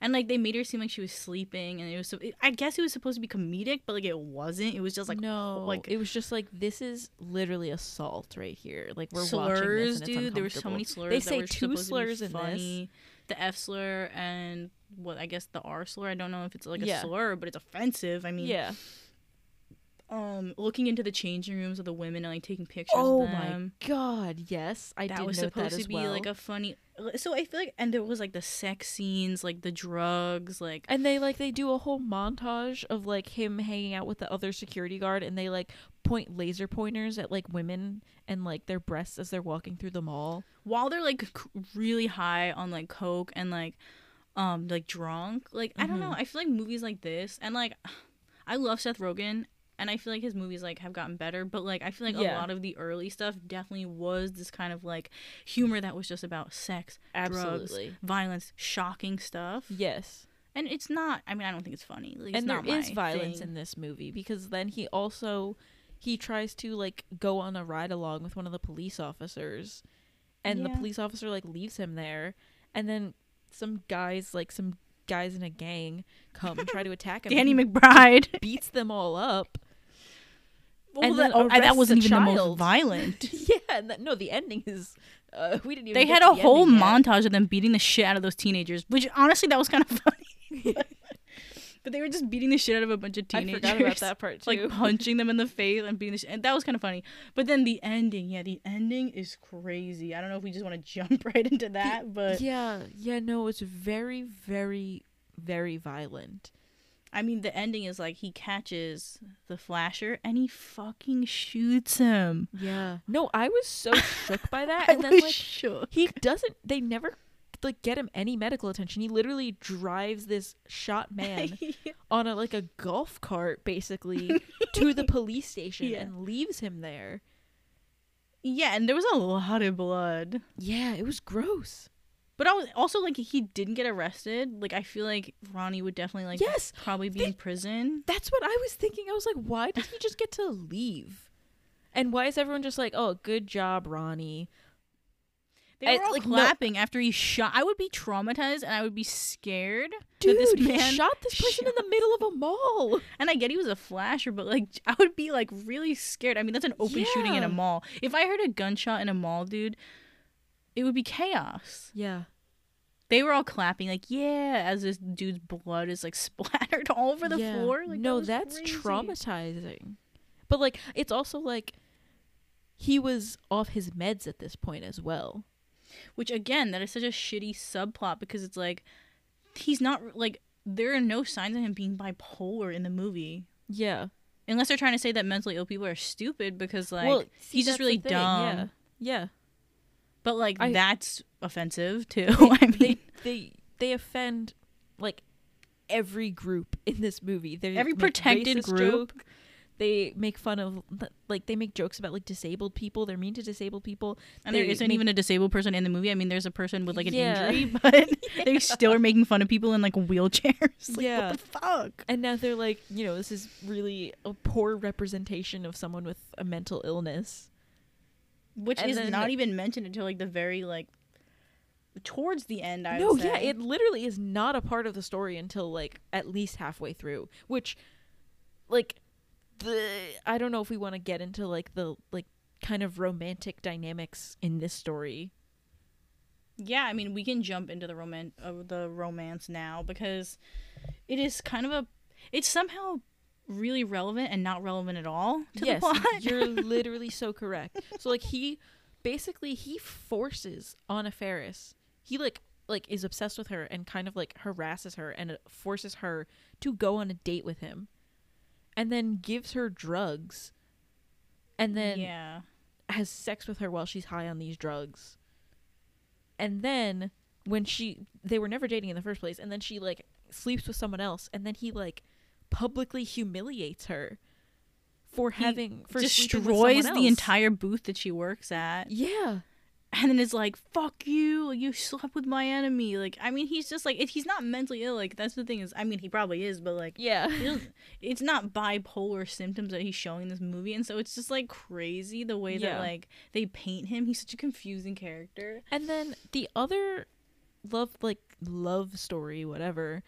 and like they made her seem like she was sleeping and it was so it, i guess it was supposed to be comedic but like it wasn't. It was just like no. like it was just like this is literally assault right here. Like we're watching slurs this and it's dude. There were so many slurs they say two supposed to be slurs in this. the f slur and what i guess the r slur i don't know if it's like a Yeah. slur but it's offensive i mean yeah um looking into the changing rooms of the women and like taking pictures oh of them my god yes i that was supposed that to be well. like a funny so i feel like and there was like the sex scenes like the drugs like And they like they do a whole montage of like him hanging out with the other security guard and they like point laser pointers at like women and like their breasts as they're walking through the mall. while they're like c- really high on like coke and like um like drunk like i don't know Mhm. i feel like movies like this and like i love seth rogen and I feel like his movies like have gotten better, but like I feel like Yeah. a lot of the early stuff definitely was this kind of like humor that was just about sex, drugs, Absolutely. violence, shocking stuff. Yes. And it's not. I mean, I don't think it's funny. Like, it's and there not is violence thing. in this movie because then he also he tries to like go on a ride along with one of the police officers and the police officer like leaves him there and then some guys like some guys in a gang come and try to attack him Danny McBride. beats them all up Well, And that, then oh, that wasn't a even the most violent. yeah and that, no the ending is uh, we didn't even they had a the whole ending yet. montage of them beating the shit out of those teenagers, which honestly that was kind of funny. But they were just beating the shit out of a bunch of I teenagers. forgot about that part too Like punching them in the face and beating the shit. And that was kind of funny. But then the ending, yeah, the ending is crazy. I don't know if we just want to jump right into that, but yeah yeah no it's very very very violent I mean, the ending is like he catches the flasher and he fucking shoots him. Yeah. No, I was so shook by that. I And then was like shook. he doesn't they never like get him any medical attention. He literally drives this shot man on a like a golf cart basically to the police station Yeah. and leaves him there. yeah, and there was a lot of blood. Yeah, it was gross. But I was also like he didn't get arrested. Like I feel like Ronnie would definitely like Yes, probably be they- in prison. That's what I was thinking. I was like, why did he just get to leave? And why is everyone just like, "Oh, good job, Ronnie." They were all like, clapping after he shot. I would be traumatized and I would be scared Dude, that this he man shot this person in the middle of a mall. And I get he was a flasher, but like I would be like really scared. I mean, that's an open shooting in a mall. If I heard a gunshot in a mall, dude, it would be chaos. Yeah. They were all clapping like, "Yeah," as this dude's blood is like splattered all over the Yeah. floor. Like, no, that that's crazy. traumatizing. But like, it's also like he was off his meds at this point as well. Which again, that is such a shitty subplot because it's like he's not like there are no signs of him being bipolar in the movie. Yeah. Unless they're trying to say that mentally ill people are stupid because like well, see, he's just really dumb. Yeah. Yeah. But like I- that's offensive too. They, I mean, they they they offend like every group in this movie. They Every protected group. joke. They make fun of like they make jokes about like disabled people. They're mean to disabled people. and there They isn't make- even a disabled person in the movie. I mean, there's a person with like an Yeah. injury, but they still are making fun of people in like wheelchairs. Like, Yeah. what the fuck? And now they're like, you know, this is really a poor representation of someone with a mental illness. Which And is then- not even mentioned until like the very like towards the end. I no, yeah, it literally is not a part of the story until like at least halfway through, which like I don't know if we want to get into like the like kind of romantic dynamics in this story. Yeah, I mean, we can jump into the roman of the romance now because it is kind of a it's somehow really relevant and not relevant at all to yes, the plot. you're literally so correct. So like he basically he forces Anna Faris. He like like is obsessed with her and kind of like harasses her and uh, forces her to go on a date with him. And then gives her drugs. And then yeah. has sex with her while she's high on these drugs. And then when she they were never dating in the first place and then she like sleeps with someone else and then he like publicly humiliates her for He having for destroys the entire booth that she works at Yeah. And then is like fuck you you slept with my enemy like i mean he's just like if he's not mentally ill like that's the thing is i mean he probably is but like Yeah. it's not bipolar symptoms that he's showing in this movie and so it's just like crazy the way Yeah. that like they paint him he's such a confusing character And then the other love like love story whatever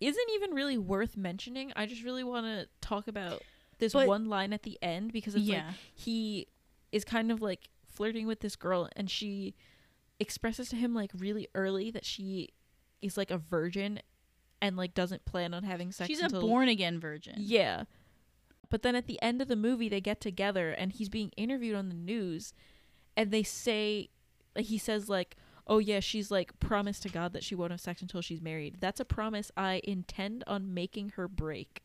isn't even really worth mentioning. I just really want to talk about this But- one line at the end because it's like yeah he is kind of like flirting with this girl and she expresses to him like really early that she is like a virgin and like doesn't plan on having sex she's a born again virgin. Yeah. But then at the end of the movie they get together and he's being interviewed on the news and they say he says like oh yeah she's like promised to god that she won't have sex until she's married. That's a promise i intend on making her break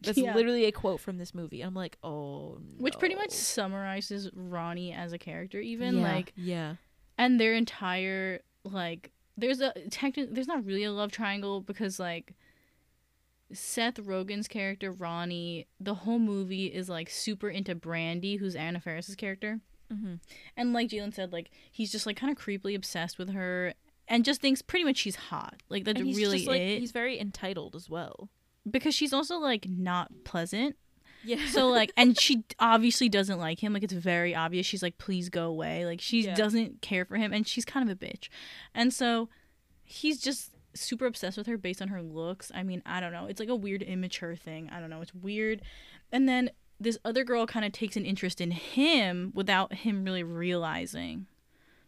that's Yeah. literally a quote from this movie i'm like oh which pretty much summarizes ronnie as a character even yeah, like yeah and their entire like there's a technically there's not really a love triangle because like Seth Rogen's character Ronnie, the whole movie is like super into Brandy, who's Anna Faris's character. Mm-hmm. And like Jalen said, like he's just like kind of creepily obsessed with her and just thinks pretty much she's hot. Like that's And he's really just, like, it. He's very entitled as well. Because she's also like not pleasant. Yeah. So like and she obviously doesn't like him. Like it's very obvious. She's like, please go away. Like she Yeah. doesn't care for him and she's kind of a bitch. And so he's just super obsessed with her based on her looks. I mean, I don't know. It's like a weird immature thing. I don't know. It's weird. And then this other girl kind of takes an interest in him without him really realizing.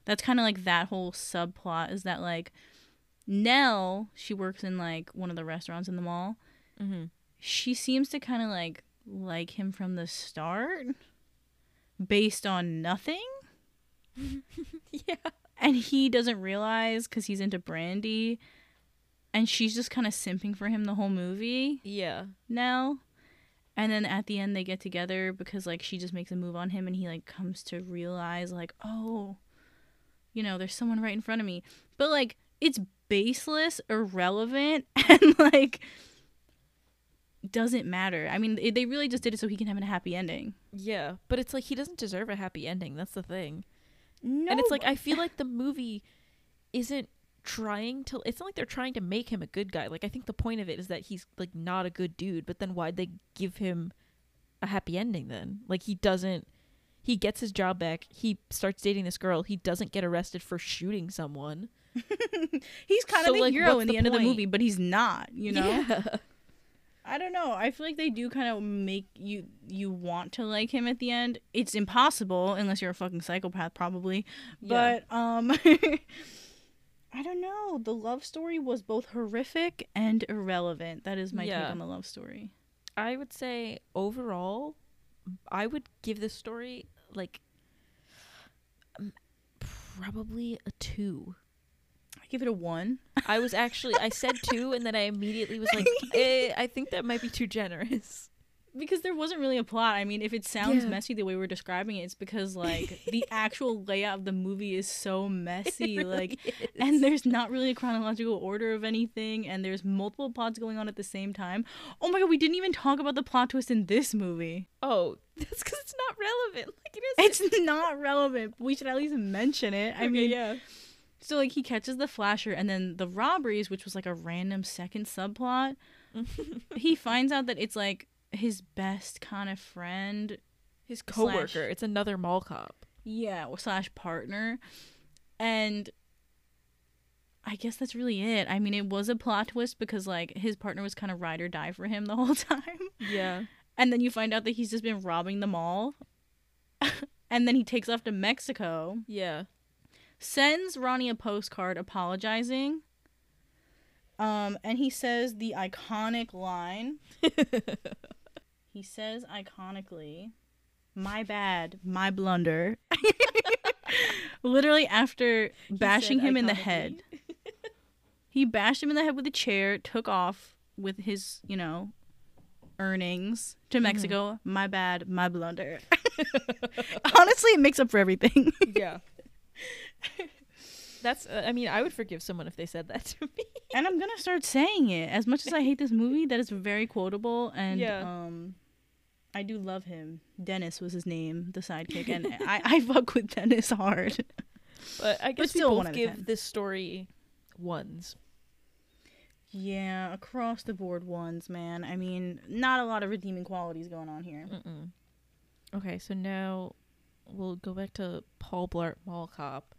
That's kind of like that whole subplot is that like Nell, she works in like one of the restaurants in the mall mm-hmm. she seems to kind of like like him from the start based on nothing yeah. and he doesn't realize because he's into brandy and she's just kind of simping for him the whole movie Yeah. now and then at the end they get together because like she just makes a move on him and he like comes to realize like oh you know there's someone right in front of me but like it's baseless irrelevant and like doesn't matter i mean it- they really just did it so he can have a happy ending Yeah. But it's like he doesn't deserve a happy ending. That's the thing. no and it's like I feel like the movie isn't trying to it's not like they're trying to make him a good guy. Like I think the point of it is that he's like not a good dude, but then why'd they give him a happy ending then? Like he doesn't he gets his job back. He starts dating this girl. He doesn't get arrested for shooting someone. he's kind So, of the like, hero in the, the end of the movie but he's not you know Yeah. I don't know. I feel like they do kind of make you you want to like him at the end. It's impossible unless you're a fucking psychopath, probably. Yeah. But um, I don't know. The love story was both horrific and irrelevant. That is my Yeah. take on the love story. I would say overall, I would give this story like um, probably a two. Give it a one. I was actually I said two, and then I immediately was like, eh, I think that might be too generous. because there wasn't really a plot. I mean, if it sounds Yeah. messy the way we're describing it, it's because like the actual layout of the movie is so messy. Really like is. and there's not really a chronological order of anything and there's multiple plots going on at the same time oh my god we didn't even talk about the plot twist in this movie oh, that's because it's not relevant. Like it is. it's not relevant we should at least mention it i mean yeah. So like he catches the flasher and then the robberies which was like a random second subplot he finds out that it's like his best kind of friend His coworker. Slash- It's another mall cop. yeah slash partner and I guess that's really it. I mean, it was a plot twist because like his partner was kind of ride or die for him the whole time. Yeah. And then you find out that he's just been robbing the mall. and then he takes off to Mexico, Yeah. Sends Ronnie a postcard apologizing. Um, and he says the iconic line. he says iconically, "My bad, my blunder." Literally after bashing him in the head. He bashed him in the head with a chair, took off with his, you know, earnings to Mexico. My bad, my blunder. Honestly, it makes up for everything. yeah. That's. Uh, I mean, I would forgive someone if they said that to me. and I'm gonna start saying it. As much as I hate this movie, that is very quotable, and Yeah. um, I do love him. Dennis was his name, the sidekick, and I I fuck with Dennis hard. But I guess still we both give this story ones. Yeah, across the board ones, man. I mean, not a lot of redeeming qualities going on here. Mm-mm. Okay, so now we'll go back to Paul Blart Mall Cop.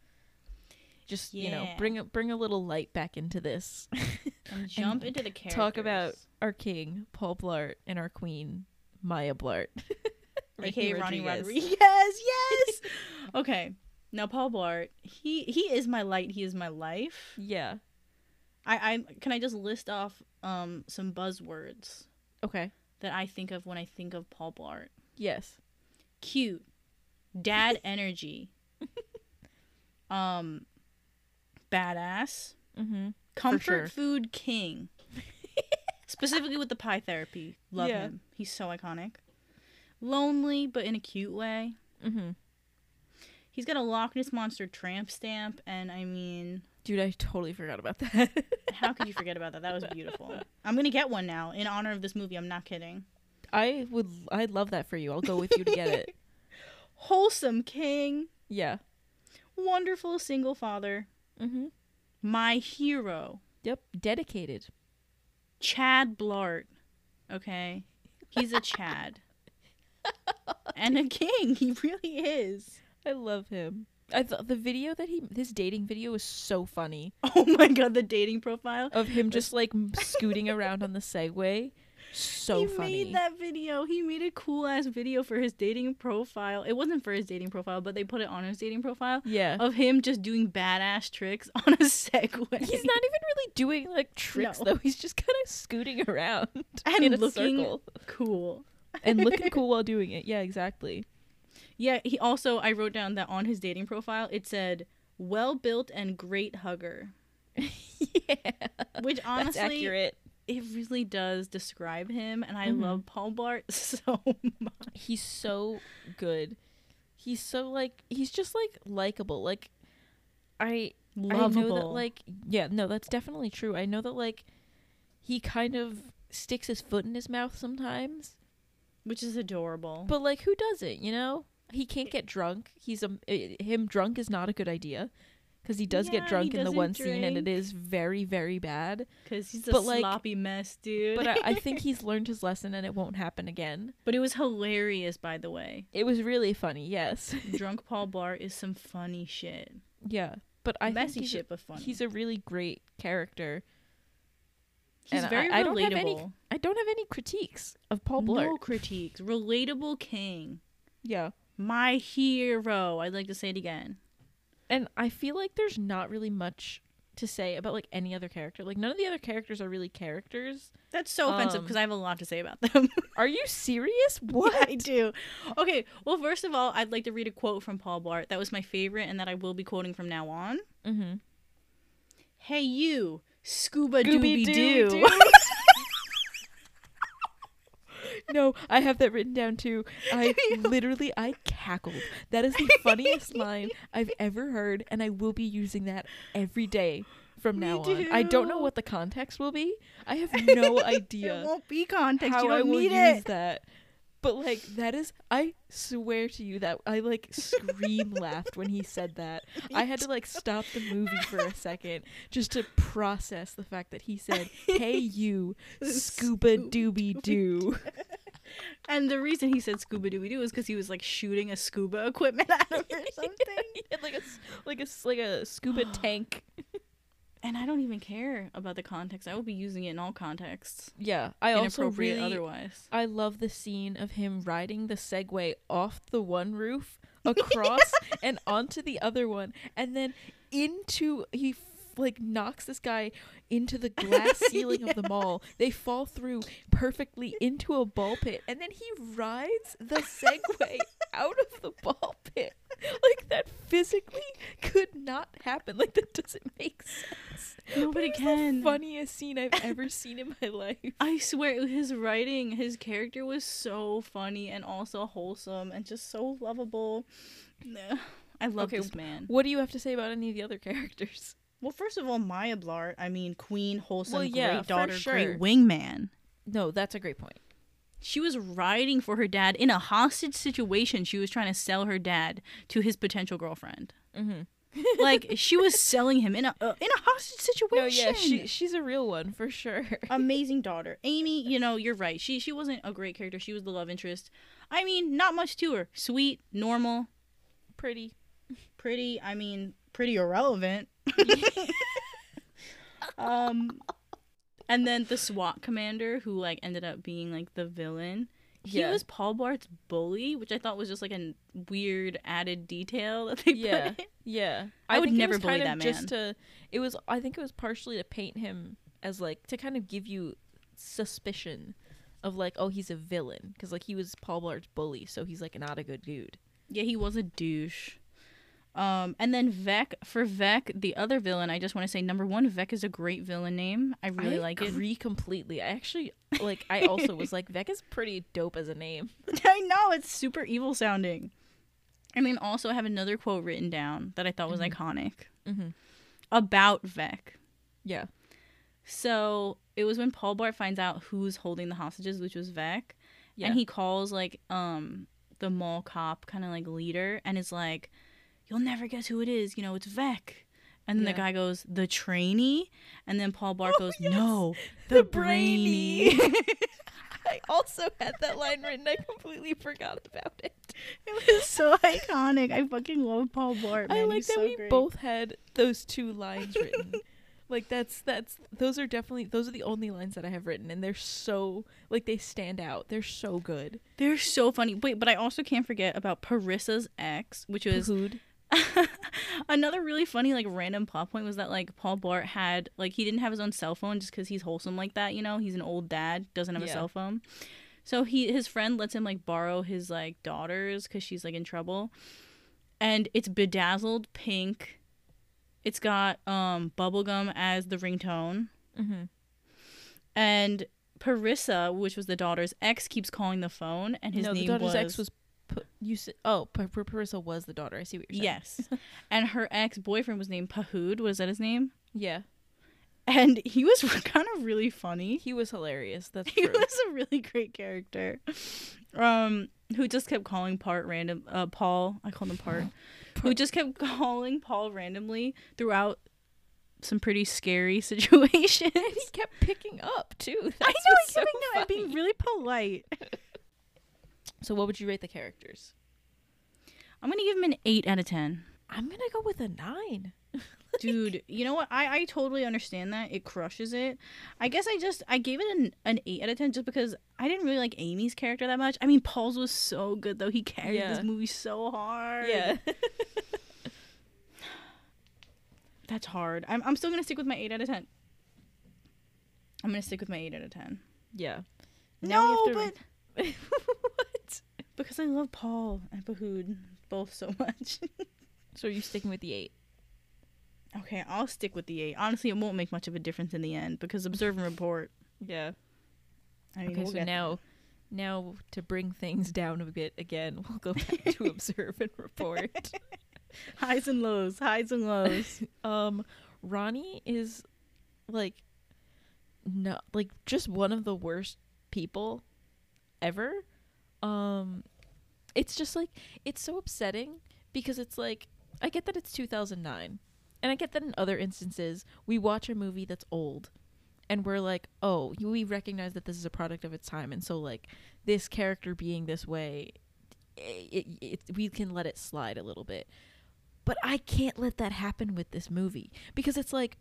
Just you know, bring a, bring a little light back into this. And jump into the characters. Talk about our king Paul Blart and our queen Maya Blart, aka Raini Rodriguez. Rodriguez. Yes. okay. Now Paul Blart, he he is my light. He is my life. Yeah. I I can I just list off um some buzzwords Okay. that I think of when I think of Paul Blart. Yes. Cute, dad energy, um, badass, Mm-hmm. comfort sure. food king. Specifically with the pie therapy, love Yeah. him. He's so iconic. Lonely, but in a cute way. Mm-hmm. He's got a Loch Ness monster tramp stamp, and I mean, Dude, I totally forgot about that. How could you forget about that? That was beautiful. I'm gonna get one now in honor of this movie. I'm not kidding. I would I'd love that for you. I'll go with you to get it. Wholesome king, Yeah. wonderful single father, Mm-hmm. my hero, Yep. Dedicated. Chad Blart. Okay, he's a Chad and a king. He really is. I love him. I thought the video that he his dating video was so funny Oh my god, the dating profile. of him just like scooting around on the Segway. So he funny. He made that video. He made a cool ass video for his dating profile. It wasn't for his dating profile, but they put it on his dating profile yeah. of him just doing badass tricks on a Segway. He's not even really doing like tricks No. though. He's just kind of scooting around And in a looking- circle cool. and looking cool while doing it. Yeah, exactly. Yeah, he also I wrote down that on his dating profile it said well built and great hugger, yeah, which honestly that's honestly accurate. It really does describe him and I Mhm. love Paul Blart so much. He's so good. He's so like he's just like likable. Like I Lovable. I know that like yeah, no, that's definitely true. I know that like he kind of sticks his foot in his mouth sometimes. which is adorable. But like who doesn't, you know? He can't get drunk. He's a him drunk is not a good idea cuz he does Yeah, get drunk in the one scene and it is very very bad. Cuz he's a but, like- sloppy mess, dude. But I, I think he's learned his lesson and it won't happen again. but it was hilarious by the way. It was really funny, yes. Drunk Paul Blart is some funny shit. yeah. But I Messy shit but funny. he's a really great character. He's and I- very I don't have any- I don't have any critiques of Paul Blart. No critiques. Relatable king. Yeah. My hero. I'd like to say it again. And I feel like there's not really much to say about like any other character. Like none of the other characters are really characters. That's so offensive Um, because I have a lot to say about them. Are you serious? What? Yeah, I do. Okay, well, first of all, I'd like to read a quote from Paul Bart That was my favorite and that I will be quoting from now on. mm-hmm. Hey, you, scuba dooby doo. Doo. no, I have that written down too. I literally I cackled. That is the funniest line I've ever heard, and I will be using that every day from now on. I don't know what the context will be. I have no idea won't be context. how you I don't will need use it. that. But like that is I swear to you that I like scream laughed when he said that. I had to like stop the movie for a second just to process the fact that he said, "Hey you, scuba dooby doo." And the reason he said scuba dooby doo is because he was like shooting a scuba equipment at him or something. Like a like a like a scuba tank. And I don't even care about the context. I will be using it in all contexts. Yeah, I also really otherwise. I love the scene of him riding the Segway off the one roof across and onto the other one, and then into he like knocks this guy into the glass ceiling of the mall. They fall through perfectly into a ball pit, and then he rides the Segway out of the ball pit. Like that physically could not happen. Like that doesn't make sense. Nobody It can. The funniest scene I've ever seen in my life. I swear his writing, his character was so funny and also wholesome and just so lovable. I love Okay, this man. What do you have to say about any of the other characters? Well, first of all, Maya Blart, I mean, queen, wholesome, Well, yeah, great daughter, sure. great wingman. No, that's a great point. She was riding for her dad in a hostage situation. She was trying to sell her dad to his potential girlfriend. Mm-hmm. Like she was selling him in a uh, in a hostage situation. No, yeah, she she's a real one for sure. amazing daughter. Amy, you know, you're right. She she wasn't a great character. She was the love interest. I mean, not much to her. Sweet, normal, Pretty. pretty. I mean, pretty irrelevant. um, and then the SWAT commander who like ended up being like the villain. He Yeah. was Paul Blart's bully, which I thought was just like a weird added detail that they Yeah. put in. Yeah, I would never bully that of Just to, it was. I think it was partially to paint him as like to kind of give you suspicion of like, oh, he's a villain because like he was Paul Blart's bully, so he's like not a good dude. Yeah, he was a douche. Um, and then Veck for Veck, the other villain. I just want to say, number one, Veck is a great villain name. I really I like it. agree completely. I actually like. I also was like, Veck is pretty dope as a name. I know it's super evil sounding. I mean, also I have another quote written down that I thought was Mhm. iconic. Mm-hmm. about Veck. Yeah. So it was when Paul Blart finds out who's holding the hostages, which was Veck, Yeah. and he calls like um the mall cop kind of like leader, and is like, "You'll never guess who it is. You know, it's Veck." And then Yeah. the guy goes, "The trainee," and then Paul Bart Oh, goes, yes. "No, The the, brainy." brainy." I also had that line written. I completely forgot about it. it was so iconic. I fucking love Paul Bart. Man. I like He's that so we great. both had those two lines written. like that's that's those are definitely those are the only lines that I have written, and they're so like they stand out. They're so good. They're so funny. Wait, but I also can't forget about Parissa's ex, which was Hood. another really funny like random plot point was that like Paul Blart had like he didn't have his own cell phone just because he's wholesome like that. You know, he's an old dad, doesn't have Yeah. a cell phone. So he his friend lets him like borrow his like daughters because she's like in trouble, and it's bedazzled pink. It's got um bubblegum as the ringtone. Mm-hmm. And Parissa, which was the daughter's ex, keeps calling the phone, and his no, name the daughter's was, ex was. P- you said oh, P- P- Parissa was the daughter. I see what you're saying. yes, and her ex boyfriend was named Pahud. Was that his name? Yeah. And he was kind of really funny. He was hilarious. That's He true. was a really great character. Um, who just kept calling part random. Uh, Paul. I called him part. Who just kept calling Paul randomly throughout some pretty scary situations. he kept picking up too. I know That's he what's kept so so being really polite. So what would you rate the characters? I'm gonna give him an eight out of ten. I'm gonna go with a nine. dude you know what I, I totally understand that it crushes it i guess i just i gave it an, an 8 out of 10 just because i didn't really like amy's character that much i mean paul's was so good though he carried Yeah. this movie so hard Yeah. that's hard I'm, I'm still gonna stick with my 8 out of 10 i'm gonna stick with my 8 out of 10 yeah. no we have but what? Because i love paul and Pahud both so much So are you sticking with the eight? okay i'll stick with the 8 honestly it won't make much of a difference in the end because observe and report Yeah. I mean, Okay, we'll so get now now to bring things down a bit again, we'll go back to observe and report. highs and lows highs and lows Um Ronnie is like no like just one of the worst people ever. Um it's just like it's so upsetting because it's like I get that it's 2009 and I get that in other instances we watch a movie that's old and we're like, "Oh, we recognize that this is a product of its time." And so like this character being this way it, it, it we can let it slide a little bit. But I can't let that happen with this movie because it's like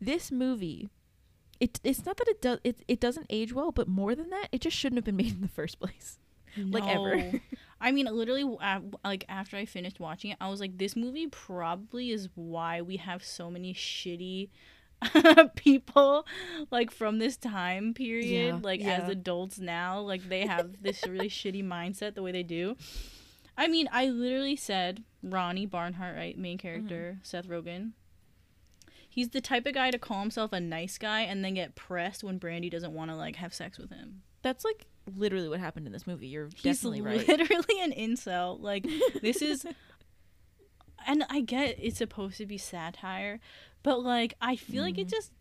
this movie it it's not that it does it, it doesn't age well, but more than that, it just shouldn't have been made in the first place. Like ever. I mean, literally, uh, like after I finished watching it, I was like, this movie probably is why we have so many shitty people like from this time period Yeah, like yeah. as adults now like they have this really shitty mindset the way they do. I mean i literally said ronnie barnhart right main character seth rogen. He's the type of guy to call himself a nice guy and then get pressed when brandy doesn't want to like have sex with him. That's like literally what happened in this movie. You're he's definitely right. literally an incel. Like this is, and I get it's supposed to be satire, but like I feel like it Mhm. just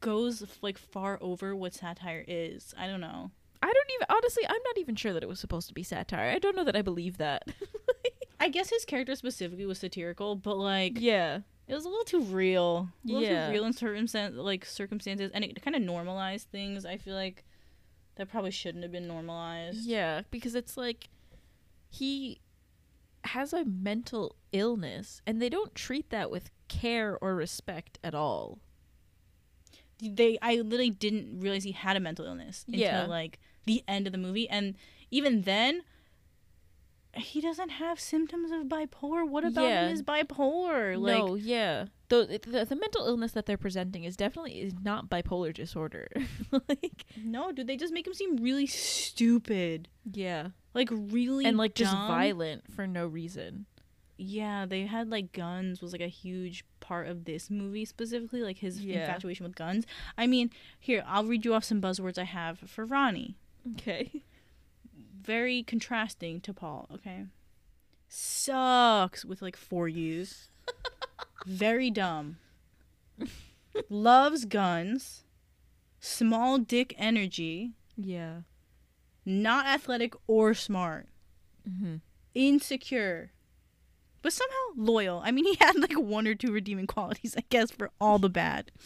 goes like far over what satire is. I don't know. I don't even honestly, I'm not even sure that it was supposed to be satire. I don't know that I believe that. I guess his character specifically was satirical, but like yeah. it was a little too real. A little Yeah. too real in certain sen- like circumstances, and it kind of normalized things. I feel like that probably shouldn't have been normalized. Yeah, because it's like he has a mental illness and they don't treat that with care or respect at all. they I literally didn't realize he had a mental illness until Yeah. like the end of the movie and even then he doesn't have symptoms of bipolar. What about Yeah. him is bipolar? Like no, yeah. The, the the mental illness that they're presenting is definitely is not bipolar disorder. like no, dude, they just make him seem really stupid. yeah. Like really And like just violent for no reason. Yeah, they had like guns was like a huge part of this movie specifically, like his Yeah. infatuation with guns. I mean, here, I'll read you off some buzzwords I have for Ronnie. Okay. very contrasting to Paul, okay? Sucks with like four U's. very dumb, loves guns, small dick energy, Yeah. not athletic or smart, Mm-hmm. insecure, but somehow loyal. I mean, he had like one or two redeeming qualities, I guess, for all the bad.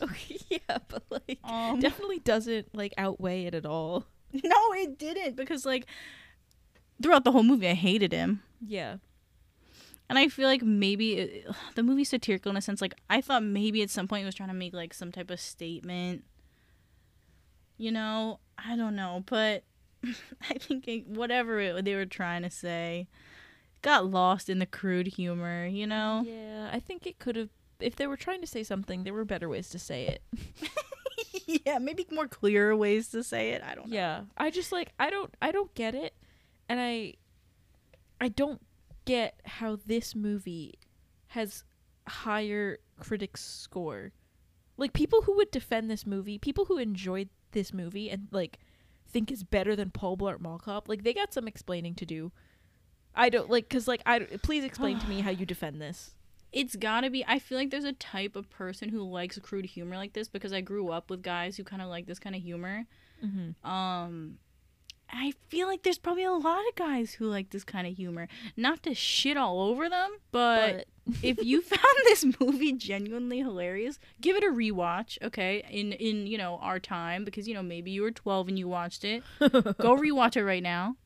Okay, yeah, but like Um, definitely doesn't like outweigh it at all. no, it didn't because like throughout the whole movie, I hated him. Yeah. And I feel like maybe it, the movie's satirical in a sense. Like I thought maybe at some point it was trying to make like some type of statement. You know, I don't know, but I think it, whatever it, they were trying to say got lost in the crude humor. You know, Yeah, I think it could have if they were trying to say something, there were better ways to say it. yeah, maybe more clear ways to say it. I don't know. Yeah. I just like I don't I don't get it. And I I don't get how this movie has higher critics score. Like people who would defend this movie, people who enjoyed this movie and like think is better than Paul Blart Mall Cop, like they got some explaining to do. I don't like cuz like I please explain to me how you defend this. It's gotta be. I feel like there's a type of person who likes crude humor like this because I grew up with guys who kind of like this kind of humor. Mhm. Um, I feel like there's probably a lot of guys who like this kind of humor. Not to shit all over them, but, if you found this movie genuinely hilarious, give it a rewatch, okay? In in you know our time because you know maybe you were 12 and you watched it. Go rewatch it right now.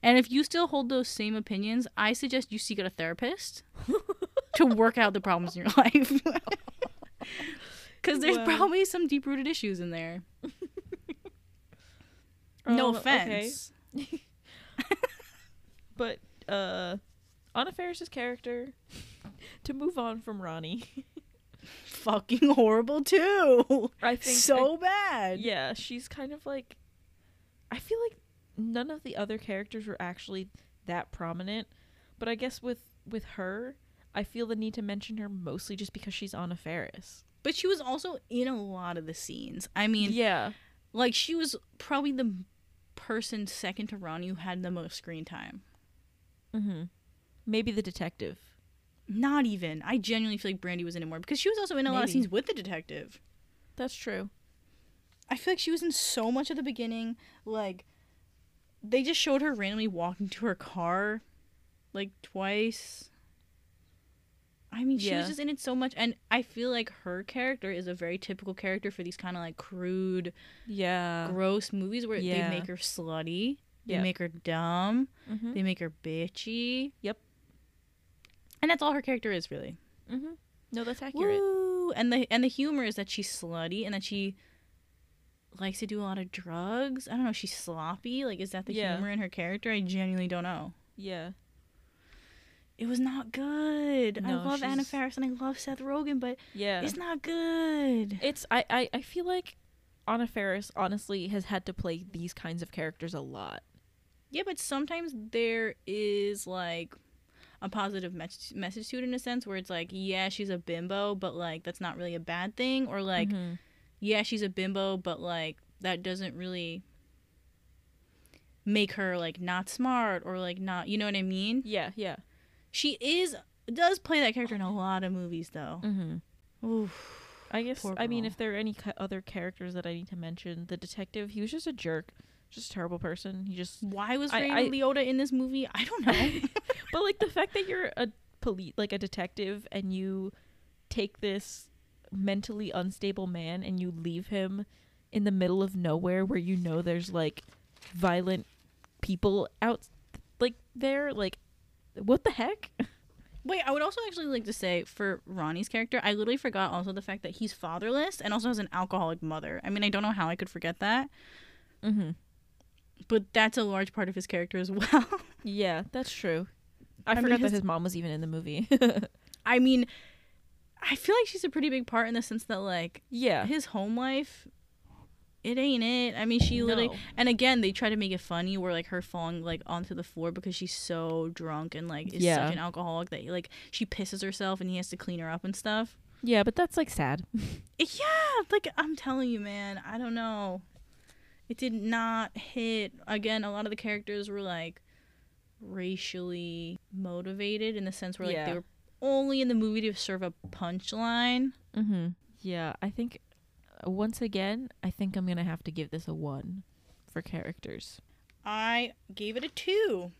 And if you still hold those same opinions, I suggest you seek out a therapist to work out the problems in your life. Cuz there's Wow. probably some deep-rooted issues in there. no Um, offense. Okay. But uh Anna Faris's character to move on from Ronnie. Fucking horrible too. I think so bad. yeah, she's kind of like I feel like none of the other characters were actually that prominent, but I guess with with her, I feel the need to mention her mostly just because she's Anna Faris. But she was also in a lot of the scenes. I mean, Yeah. like she was probably the person second to Ronnie who had the most screen time. Mhm. Maybe the detective. Not even. I genuinely feel like Brandy was in it more because she was also in a lot of scenes with the detective. That's true. I feel like she was in so much at the beginning. Like, they just showed her randomly walking to her car, like twice. I mean, she Yeah. was just in it so much, and I feel like her character is a very typical character for these kind of like crude, Yeah. gross movies where Yeah. they make her slutty, they Yeah. make her dumb, Mhm. they make her bitchy. Yep. And that's all her character is really. Mhm. No, that's accurate. Woo! And the and the humor is that she's slutty and that she likes to do a lot of drugs. I don't know. She's sloppy. Like, is that the Yeah. humor in her character? I genuinely don't know. Yeah. It was not good. I No, love Anna Faris and I love Seth Rogen, but Yeah. it's not good. It's I, I I feel like Anna Faris honestly has had to play these kinds of characters a lot. Yeah, but sometimes there is like a positive mes- message to it in a sense where it's like, yeah, she's a bimbo, but like that's not really a bad thing, or like, Mhm. yeah, she's a bimbo, but like that doesn't really make her like not smart or like not, you know what I mean? yeah, yeah. She is does play that character in a lot of movies though. Mm-hmm. Oof. I guess I mean if there are any ca- other characters that I need to mention, the detective, he was just a jerk, just a terrible person. He just Why was I- Ray I- Liotta in this movie? I don't know. But like the fact that you're a police like a detective and you take this mentally unstable man and you leave him in the middle of nowhere where you know there's like violent people out like there like what the heck? Wait, I would also actually like to say for Ronnie's character, I literally forgot also the fact that he's fatherless and also has an alcoholic mother. I mean, I don't know how I could forget that, Mhm. but that's a large part of his character as well. Yeah, that's true. I, I mean, forgot his- that his mom was even in the movie. I mean, I feel like she's a pretty big part in the sense that like yeah. his home life it ain't it. I mean, she literally No. and again, they try to make it funny where like her falling like onto the floor because she's so drunk and like is Yeah. such an alcoholic that like she pisses herself and he has to clean her up and stuff. Yeah, but that's like sad. Yeah, like I'm telling you, man, I don't know. It did not hit. Again, a lot of the characters were like racially motivated in the sense where like Yeah. they were only in the movie to serve a punchline. Mm-hmm. Yeah, I think once again, I think I'm gonna have to give this a one for characters. I gave it a two.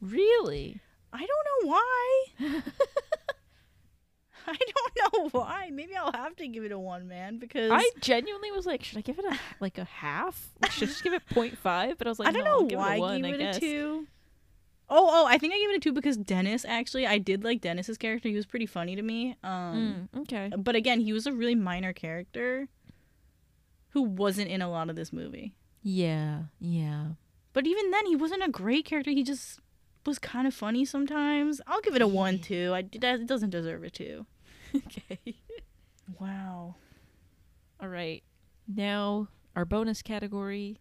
Really? I don't know why. I don't know why. Maybe I'll have to give it a one, man, because I genuinely was like, should I give it a like a half? Should I just give it 0.5? But I was like, I don't no, know give why it a one, I I gave it a two. Oh, oh, I think I gave it a two because Dennis. Actually, I did like Dennis's character. He was pretty funny to me. Um, Mm, okay. but again, he was a really minor character who wasn't in a lot of this movie. Yeah, yeah. But even then, he wasn't a great character. He just was kind of funny sometimes. I'll give it a one, two. I it doesn't deserve a two. okay. Wow. All right. Now our bonus category,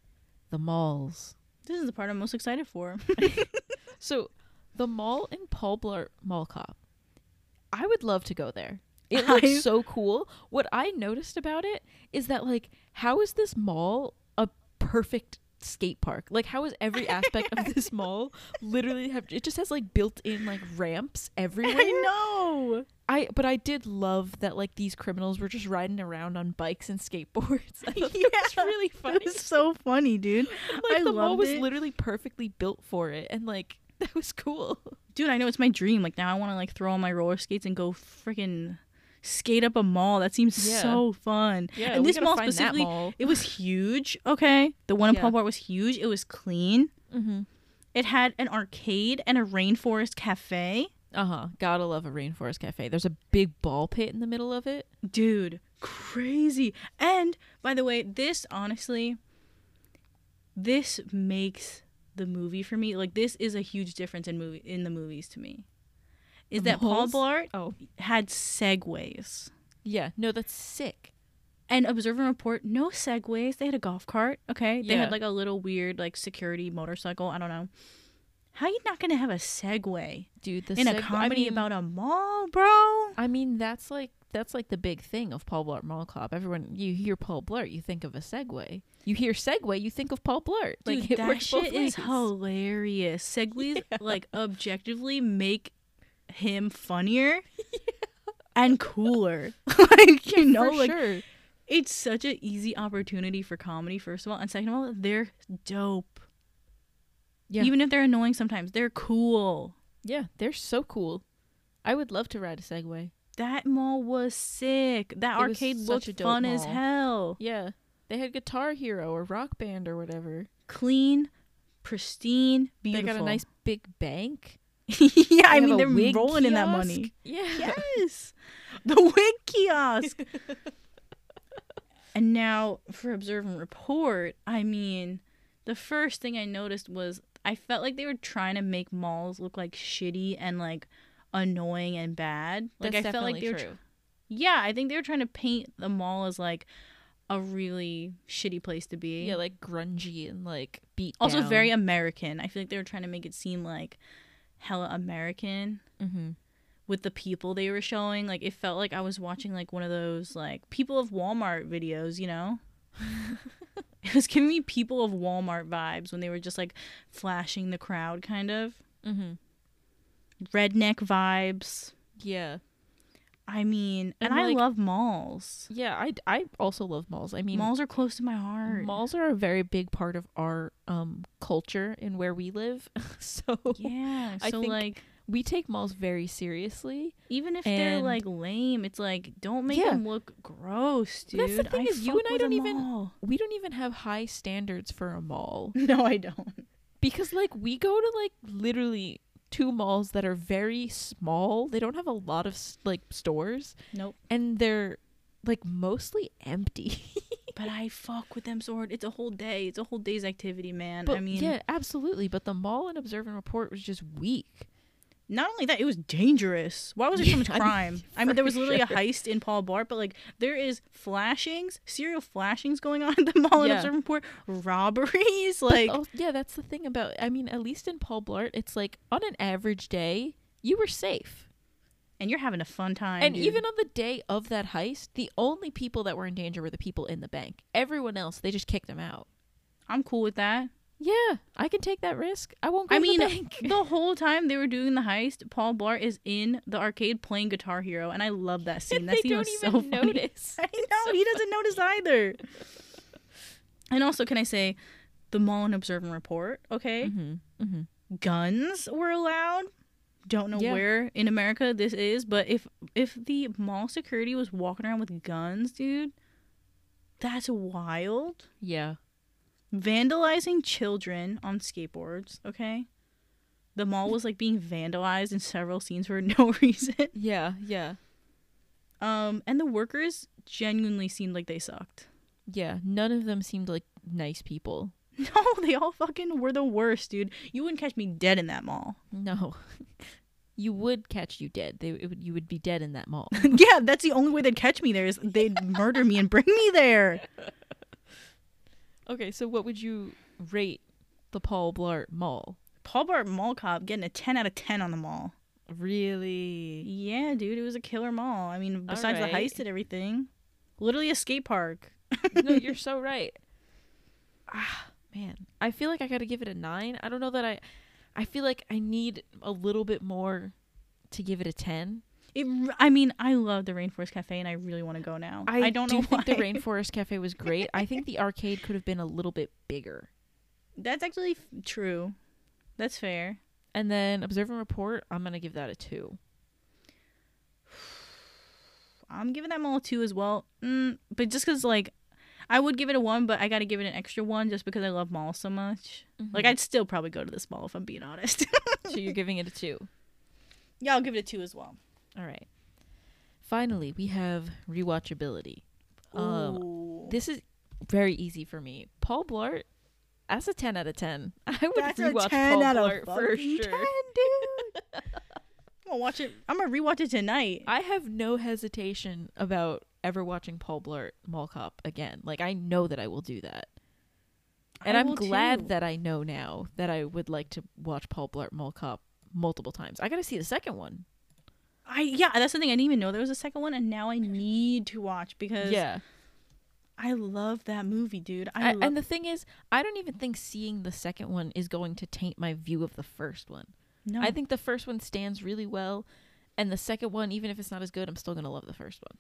the malls. This is the part I'm most excited for. So, the mall in Paul Blart Mall Cop. I would love to go there. It I- looks so cool. What I noticed about it is that like how is this mall a perfect skate park? Like how is every aspect of this mall literally have it just has like built-in like ramps everywhere. I know. I but I did love that like these criminals were just riding around on bikes and skateboards. I thought that was Yeah. really funny. It was so funny, dude. like I the mall was it. literally perfectly built for it and like that was cool. Dude, I know it's my dream. Like now I want to like throw on my roller skates and go freaking skate up a mall. That seems Yeah. so fun. Yeah, and this mall specifically, mall. it was huge. Okay, the one in Yeah. Paul Blart was huge. It was clean. Mm-hmm. It had an arcade and a rainforest cafe. Uh huh. Gotta love a rainforest cafe. There's a big ball pit in the middle of it. Dude, crazy. And by the way, this honestly, this makes the movie for me. Like this is a huge difference in movie in the movies to me. Is The that Paul? Blart Oh. had segways. Yeah. No, that's sick. And Observe and Report, no segways. They had a golf cart. Okay. They Yeah. had like a little weird like security motorcycle. I don't know. How you not gonna have a Segway Dude, the in a comedy I mean, about a mall, bro? I mean, that's like that's like the big thing of Paul Blart Mall Cop. Everyone, you hear Paul Blart, you think of a Segway. You hear Segway, you think of Paul Blart. Dude, like that shit is hilarious. Segways Yeah. like objectively make him funnier and cooler. like you know, For like sure. it's such an easy opportunity for comedy. First of all, and second of all, they're dope. Yeah. Even if they're annoying sometimes, they're cool. Yeah, they're so cool. I would love to ride a Segway. That mall was sick. That It was arcade such looked fun as hell. Yeah. They had Guitar Hero or Rock Band or whatever. Clean, pristine, beautiful. They got a nice big bank. yeah, I mean they're rolling in that money. Yeah. Yes. the wig kiosk. and now for observe and report, I mean, the first thing I noticed was I felt like they were trying to make malls look like shitty and like annoying and bad. Like That's I felt like they were tr- true. Yeah, I think they were trying to paint the mall as like a really shitty place to be. yeah, like grungy and like beat also down. very American. I feel like they were trying to make it seem like hella American mm-hmm. with the people they were showing. Like it felt like I was watching like one of those like people of Walmart videos, you know? it was giving me people of Walmart vibes when they were just like flashing the crowd kind of. Mm-hmm. Redneck vibes. Yeah. I mean, and, And, I love malls. Yeah, I, I also love malls. I mean, malls are close to my heart. malls are a very big part of our um culture and where we live. so Yeah. I So like we take malls very seriously. even if they're like lame, it's like don't make Yeah. them look gross, dude. That's the thing is, you and I don't even- mall. We don't even have high standards for a mall No, I don't. because like we go to like literally two malls that are very small. They don't have a lot of like stores Nope. and they're like mostly empty. But I fuck with them so hard. It's a whole day. It's a whole day's activity, man. but I mean, yeah, absolutely, but the mall and Observe and Report was just weak. Not only that, it was dangerous. Why was there so much Yeah, I mean, crime? I mean, there was literally sure. a heist in Paul Blart, but like there is flashings, serial flashings going on at the mall Yeah. And Report, robberies, But, like oh, yeah, that's the thing about. I mean, at least in Paul Blart, it's like on an average day, you were safe. and you're having a fun time. and dude. even on the day of that heist, the only people that were in danger were the people in the bank. Everyone else, they just kicked them out. I'm cool with that. Yeah, I can take that risk. I won't go I to mean, the bank. the whole time they were doing the heist, Paul Blart is in the arcade playing Guitar Hero, and I love that scene. That they scene don't was even so funny. notice. I know he doesn't notice either. And also, can I say, the mall and observe and report? Okay, hmm hmm guns were allowed. Don't know Yeah. where in America this is, but if if the mall security was walking around with guns, dude, that's wild. Yeah. Vandalizing children on skateboards. Okay, the mall was like being vandalized in several scenes for no reason. Yeah. Yeah. Um, and the workers genuinely seemed like they sucked. Yeah. None of them seemed like nice people. No, they all fucking were the worst, dude. You wouldn't catch me dead in that mall. No. You would catch you dead. They it would, you would be dead in that mall. yeah, that's the only way they'd catch me there is they'd murder me and bring me there. Okay, so what would you rate the Paul Blart Mall? Paul Blart Mall Cop getting a 10 out of 10 on the mall. Really? Yeah, dude, it was a killer mall. I mean, besides the Alright. heist and everything, literally a skate park. no, you're so right. Ah, man. I feel like I got to give it a 9. I don't know that I I feel like I need a little bit more to give it a 10. It, I mean, I love the Rainforest Cafe and I really want to go now. I, don't do know think why. the Rainforest Cafe was great. I think the arcade could have been a little bit bigger. That's actually f- true. That's fair. And then Observe and Report, I'm going to give that a 2. I'm giving that mall a two as well. Mm, but just because, like, I would give it a one, but I got to give it an extra one just because I love malls so much. Like, Mhm. I'd still probably go to this mall if I'm being honest. so you're giving it a 2. yeah, I'll give it a two as well. All right. Finally, we have rewatchability. Um, This is very easy for me. Paul Blart, that's a 10 out of 10. I would That's a rewatch 10 Paul out of Blart for sure. 10, dude. I'm gonna watch it. I'm gonna rewatch it tonight. I have no hesitation about ever watching Paul Blart Mall Cop again. Like I know that I will do that. And I I'm glad too. that I know now that I would like to watch Paul Blart Mall Cop multiple times. I got to see the second one. I yeah, that's the thing. I didn't even know there was a second one, and now I need to watch because Yeah. I love that movie, dude. I, I, and the thing is, I don't even think seeing the second one is going to taint my view of the first one. no, I think the first one stands really well, and the second one, even if it's not as good, I'm still gonna love the first one.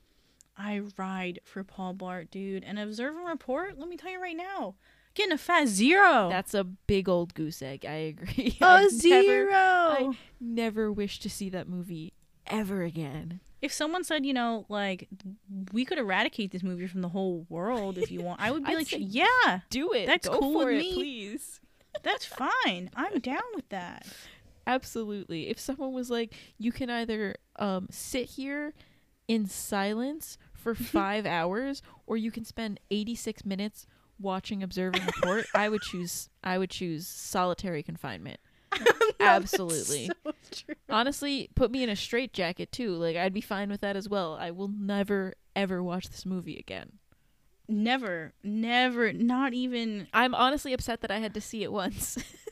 I ride for Paul Blart, dude. And observe and report. Let me tell you right now, getting a fat zero. That's a big old goose egg. I agree. a I never- I never wish to see that movie ever again. if someone said, you know, like we could eradicate this movie from the whole world if you want, I would be like, say- yeah, Do it. That's Go cool for with it, me. please. that's fine. I'm down with that. Absolutely. If someone was like, you can either um, sit here in silence for five hours, or you can spend 86 minutes watching observing, Report, I would choose. I would choose solitary confinement. Absolutely. So. Honestly, put me in a straitjacket too. Like I'd be fine with that as well. I will never ever watch this movie again. Never, never, not even. I'm honestly upset that I had to see it once.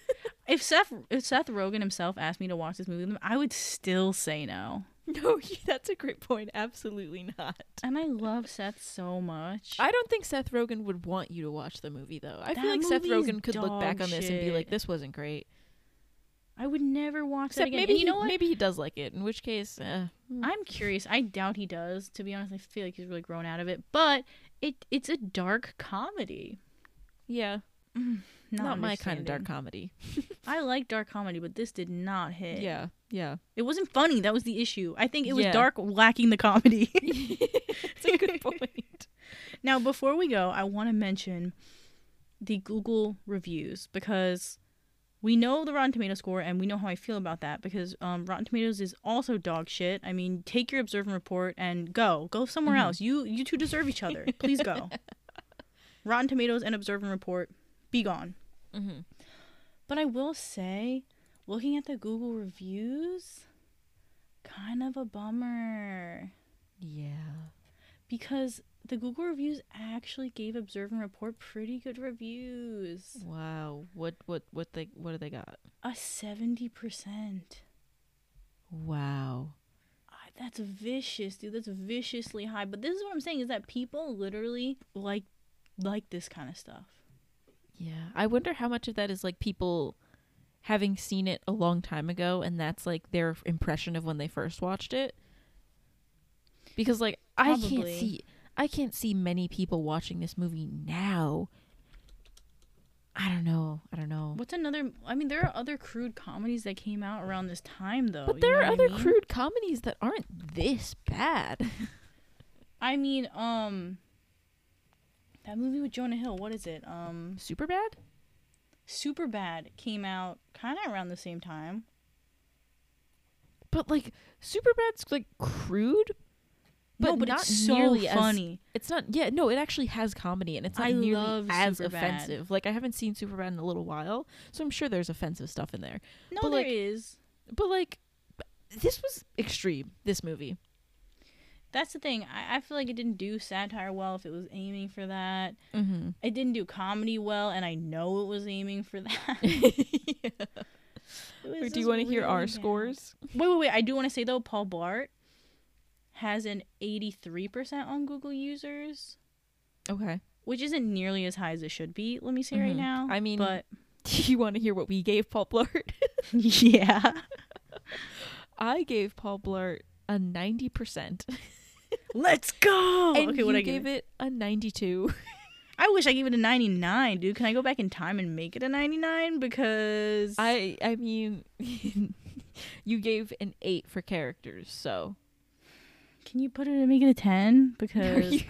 If Seth, if Seth Rogen himself asked me to watch this movie, I would still say no. no, that's a great point. Absolutely not. And I love Seth so much. I don't think Seth Rogen would want you to watch the movie though. I That feel like Seth Rogen could look back on this and be like, "This wasn't great." I would never watch that again. maybe And you he, know what? maybe he does like it. In which case, uh, I'm curious. I doubt he does. To be honest, I feel like he's really grown out of it. But it it's a dark comedy. yeah, Not, not, my kind of dark comedy. I like dark comedy, but this did not hit. Yeah, yeah. It wasn't funny. That was the issue. I think it was Yeah. dark, lacking the comedy. it's a good point. now, before we go, I want to mention the Google reviews because we know the Rotten Tomato score and we know how I feel about that because um, Rotten Tomatoes is also dog shit. I mean, take your observe and report and go. Go somewhere Mhm. else. You you two deserve each other. Please go. Rotten Tomatoes and observe and report, be gone. hmm But I will say, looking at the Google reviews, kind of a bummer Yeah. because the Google reviews actually gave Observe and Report pretty good reviews. Wow. What what what they what do they got? A 70%. Wow. Ah, That's vicious, dude. That's viciously high. But this is what I'm saying is that people literally like like this kind of stuff. Yeah. I wonder how much of that is like people having seen it a long time ago and that's like their impression of when they first watched it. Because like I can't Probably. see I can't see many people watching this movie now. I don't know. I don't know. What's another? I mean, there are other crude comedies that came out around this time, though. But there are what I other mean? crude comedies that aren't this bad. I mean, um, that movie with Jonah Hill. What is it? Um, Super bad? Super Bad came out kind of around the same time. But like super bad's like crude, but, no, but not it's so nearly as funny. It's not. Yeah, no, it actually has comedy, and it's not I nearly as Superbad. offensive. Like I haven't seen Superbad in a little while, so I'm sure there's offensive stuff in there. No, but, there like, is. But like, this was extreme. This movie. That's the thing. I, I feel like it didn't do satire well if it was aiming for that. Mm-hmm. It didn't do comedy well, and I know it was aiming for that. It was do you want to hear our scores? Wait, wait, wait. I do want to say though, Paul Blart has an 83% on Google users, Okay. which isn't nearly as high as it should be. Let me say right Mhm. now. I mean- but Do you want to hear what we gave Paul Blart? yeah, I gave Paul Blart a ninety percent, let's go. and okay, you what I gave give it a ninety-two. I wish I gave it a 99, dude. Can I go back in time and make it a 99? Because I I mean, you gave an eight for characters, so can you put it and make it a 10? Because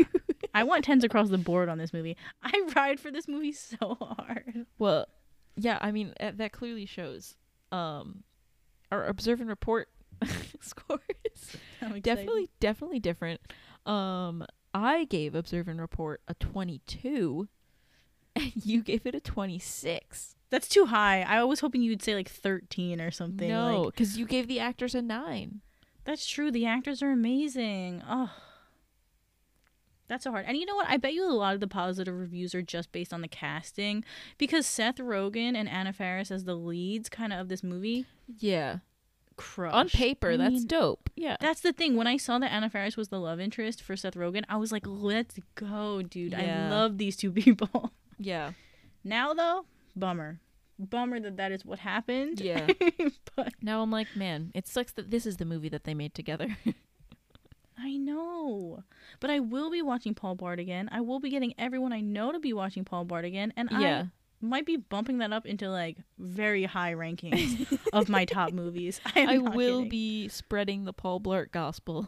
I want tens across the board on this movie. I ride for this movie so hard. well, yeah. I mean, uh, that clearly shows. Um, our observe and report scores definitely definitely different. Um, I gave observe and report a twenty-two, and you gave it a twenty-six. That's too high. I was hoping you'd say like 13 or something. No, Like, because you gave the actors a nine. That's true. The actors are amazing. Oh. That's so hard. And you know what? I bet you a lot of the positive reviews are just based on the casting because Seth Rogen and Anna Faris as the leads kind of of this movie Yeah, crush. on paper, I that's mean, dope. Yeah, That's the thing. When I saw that Anna Faris was the love interest for Seth Rogen, I was like, let's go, dude. Yeah. I love these two people. yeah, now, though, bummer. Bummer that that is what happened. yeah. but now I'm like, man, it sucks that this is the movie that they made together. I know. But I will be watching Paul Blart again. I will be getting everyone I know to be watching Paul Blart again. And yeah, I might be bumping that up into like very high rankings of my top movies. I, I will kidding. be spreading the Paul Blart gospel.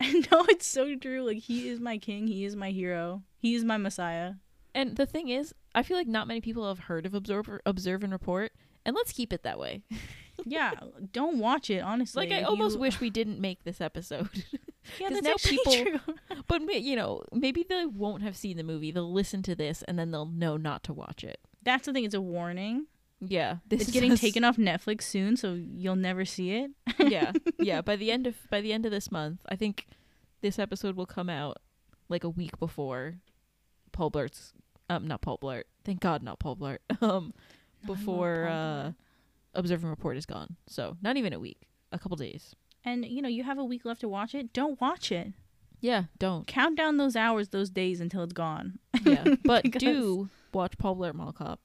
I know it's so true. Like he is my king. He is my hero. He is my messiah. And the thing is, I feel like not many people have heard of Observe, Observe and Report, and let's keep it that way. yeah, don't watch it. Honestly, Like I almost you- wish we didn't make this episode. Yeah, that's now people- true. but you know, maybe they won't have seen the movie. They'll listen to this and then they'll know not to watch it. That's the thing. It's a warning. Yeah, this it's is getting us- taken off Netflix soon, so you'll never see it. yeah, yeah. By the end of by the end of this month, I think this episode will come out like a week before Paul Blart's um not Paul Blart. Thank God, not Paul Blart. Um, before uh, Observe and Report is gone. So not even a week, a couple days. and you know you have a week left to watch it. Don't watch it. Yeah, don't. Count down those hours, those days until it's gone. Yeah, but do watch Paul Blart Mall Cop.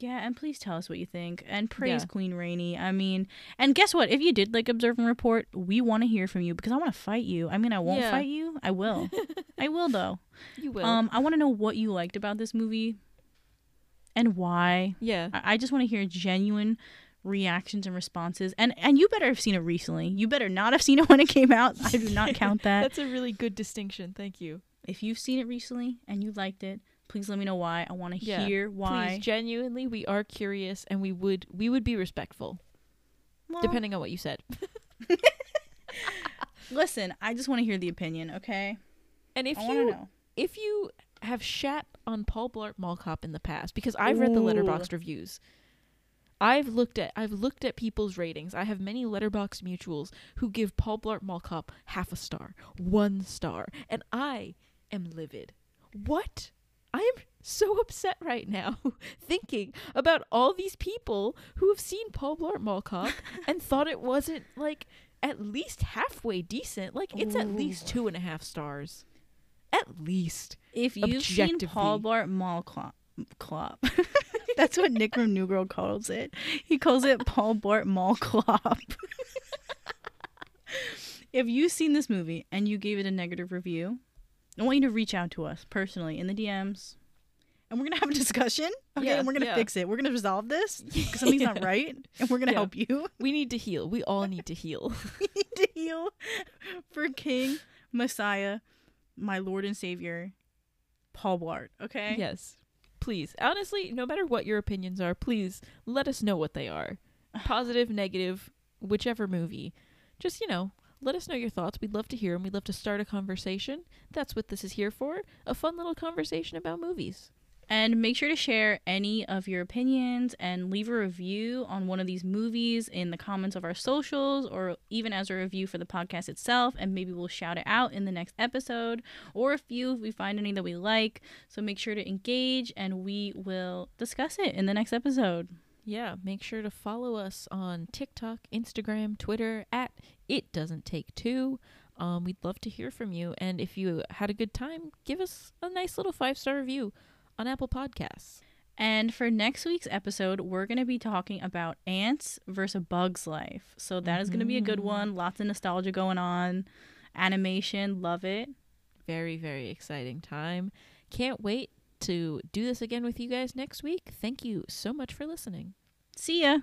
Yeah, and please tell us what you think and praise Yeah. Queen Raini. I mean, and guess what? If you did like Observe and Report, we want to hear from you because I want to fight you. I mean, I won't Yeah. fight you. I will. I will though. You will. Um, I want to know what you liked about this movie and why. yeah. I, I just want to hear genuine reactions and responses. And and you better have seen it recently. You better not have seen it when it came out. I do not count that. That's a really good distinction. Thank you. if you've seen it recently and you liked it, please let me know why. I want to Yeah, hear why. Please, genuinely, we are curious, and we would we would be respectful, Well, depending on what you said. Listen, I just want to hear the opinion, okay? And if I you know. if you have shat on Paul Blart Mall Cop in the past, because I've read the Ooh. Letterboxd reviews. I've looked at I've looked at people's ratings. I have many Letterboxd mutuals who give Paul Blart Mall Cop half a star, one star, and I am livid. What? I am so upset right now thinking about all these people who have seen Paul Blart Mall Cop and thought it wasn't like at least halfway decent. Like it's at least two and a half stars. At least. If you've seen Paul Blart Mall Cop, clop. That's what Nick from New Girl calls it. He calls it Paul Blart Mall clop. if you've seen this movie and you gave it a negative review, I want you to reach out to us personally in the DMs. And we're gonna have a discussion. Okay, Yeah, and we're gonna yeah. fix it. We're gonna resolve this because something's not right, and we're gonna Yeah. help you. We need to heal. We all need to heal. we need to heal for King Messiah, my Lord and Savior, Paul Blart. Okay. Yes. Please. Honestly, no matter what your opinions are, please let us know what they are. Positive, negative, whichever movie. Just, you know, let us know your thoughts. We'd love to hear them. We'd love to start a conversation. That's what this is here for. A fun little conversation about movies. And make sure to share any of your opinions and leave a review on one of these movies in the comments of our socials or even as a review for the podcast itself. And maybe we'll shout it out in the next episode or a few if we find any that we like. So make sure to engage and we will discuss it in the next episode. Yeah, make sure to follow us on TikTok, Instagram, Twitter at It Doesn't Take Two. Um, we'd love to hear from you. And if you had a good time, give us a nice little five star review on Apple Podcasts. And for next week's episode, we're going to be talking about Antz versus bug's life. So that is going to be a good Mhm. one. Lots of nostalgia going on. Animation, love it. Very, very exciting time. Can't wait to do this again with you guys next week. Thank you so much for listening. See ya.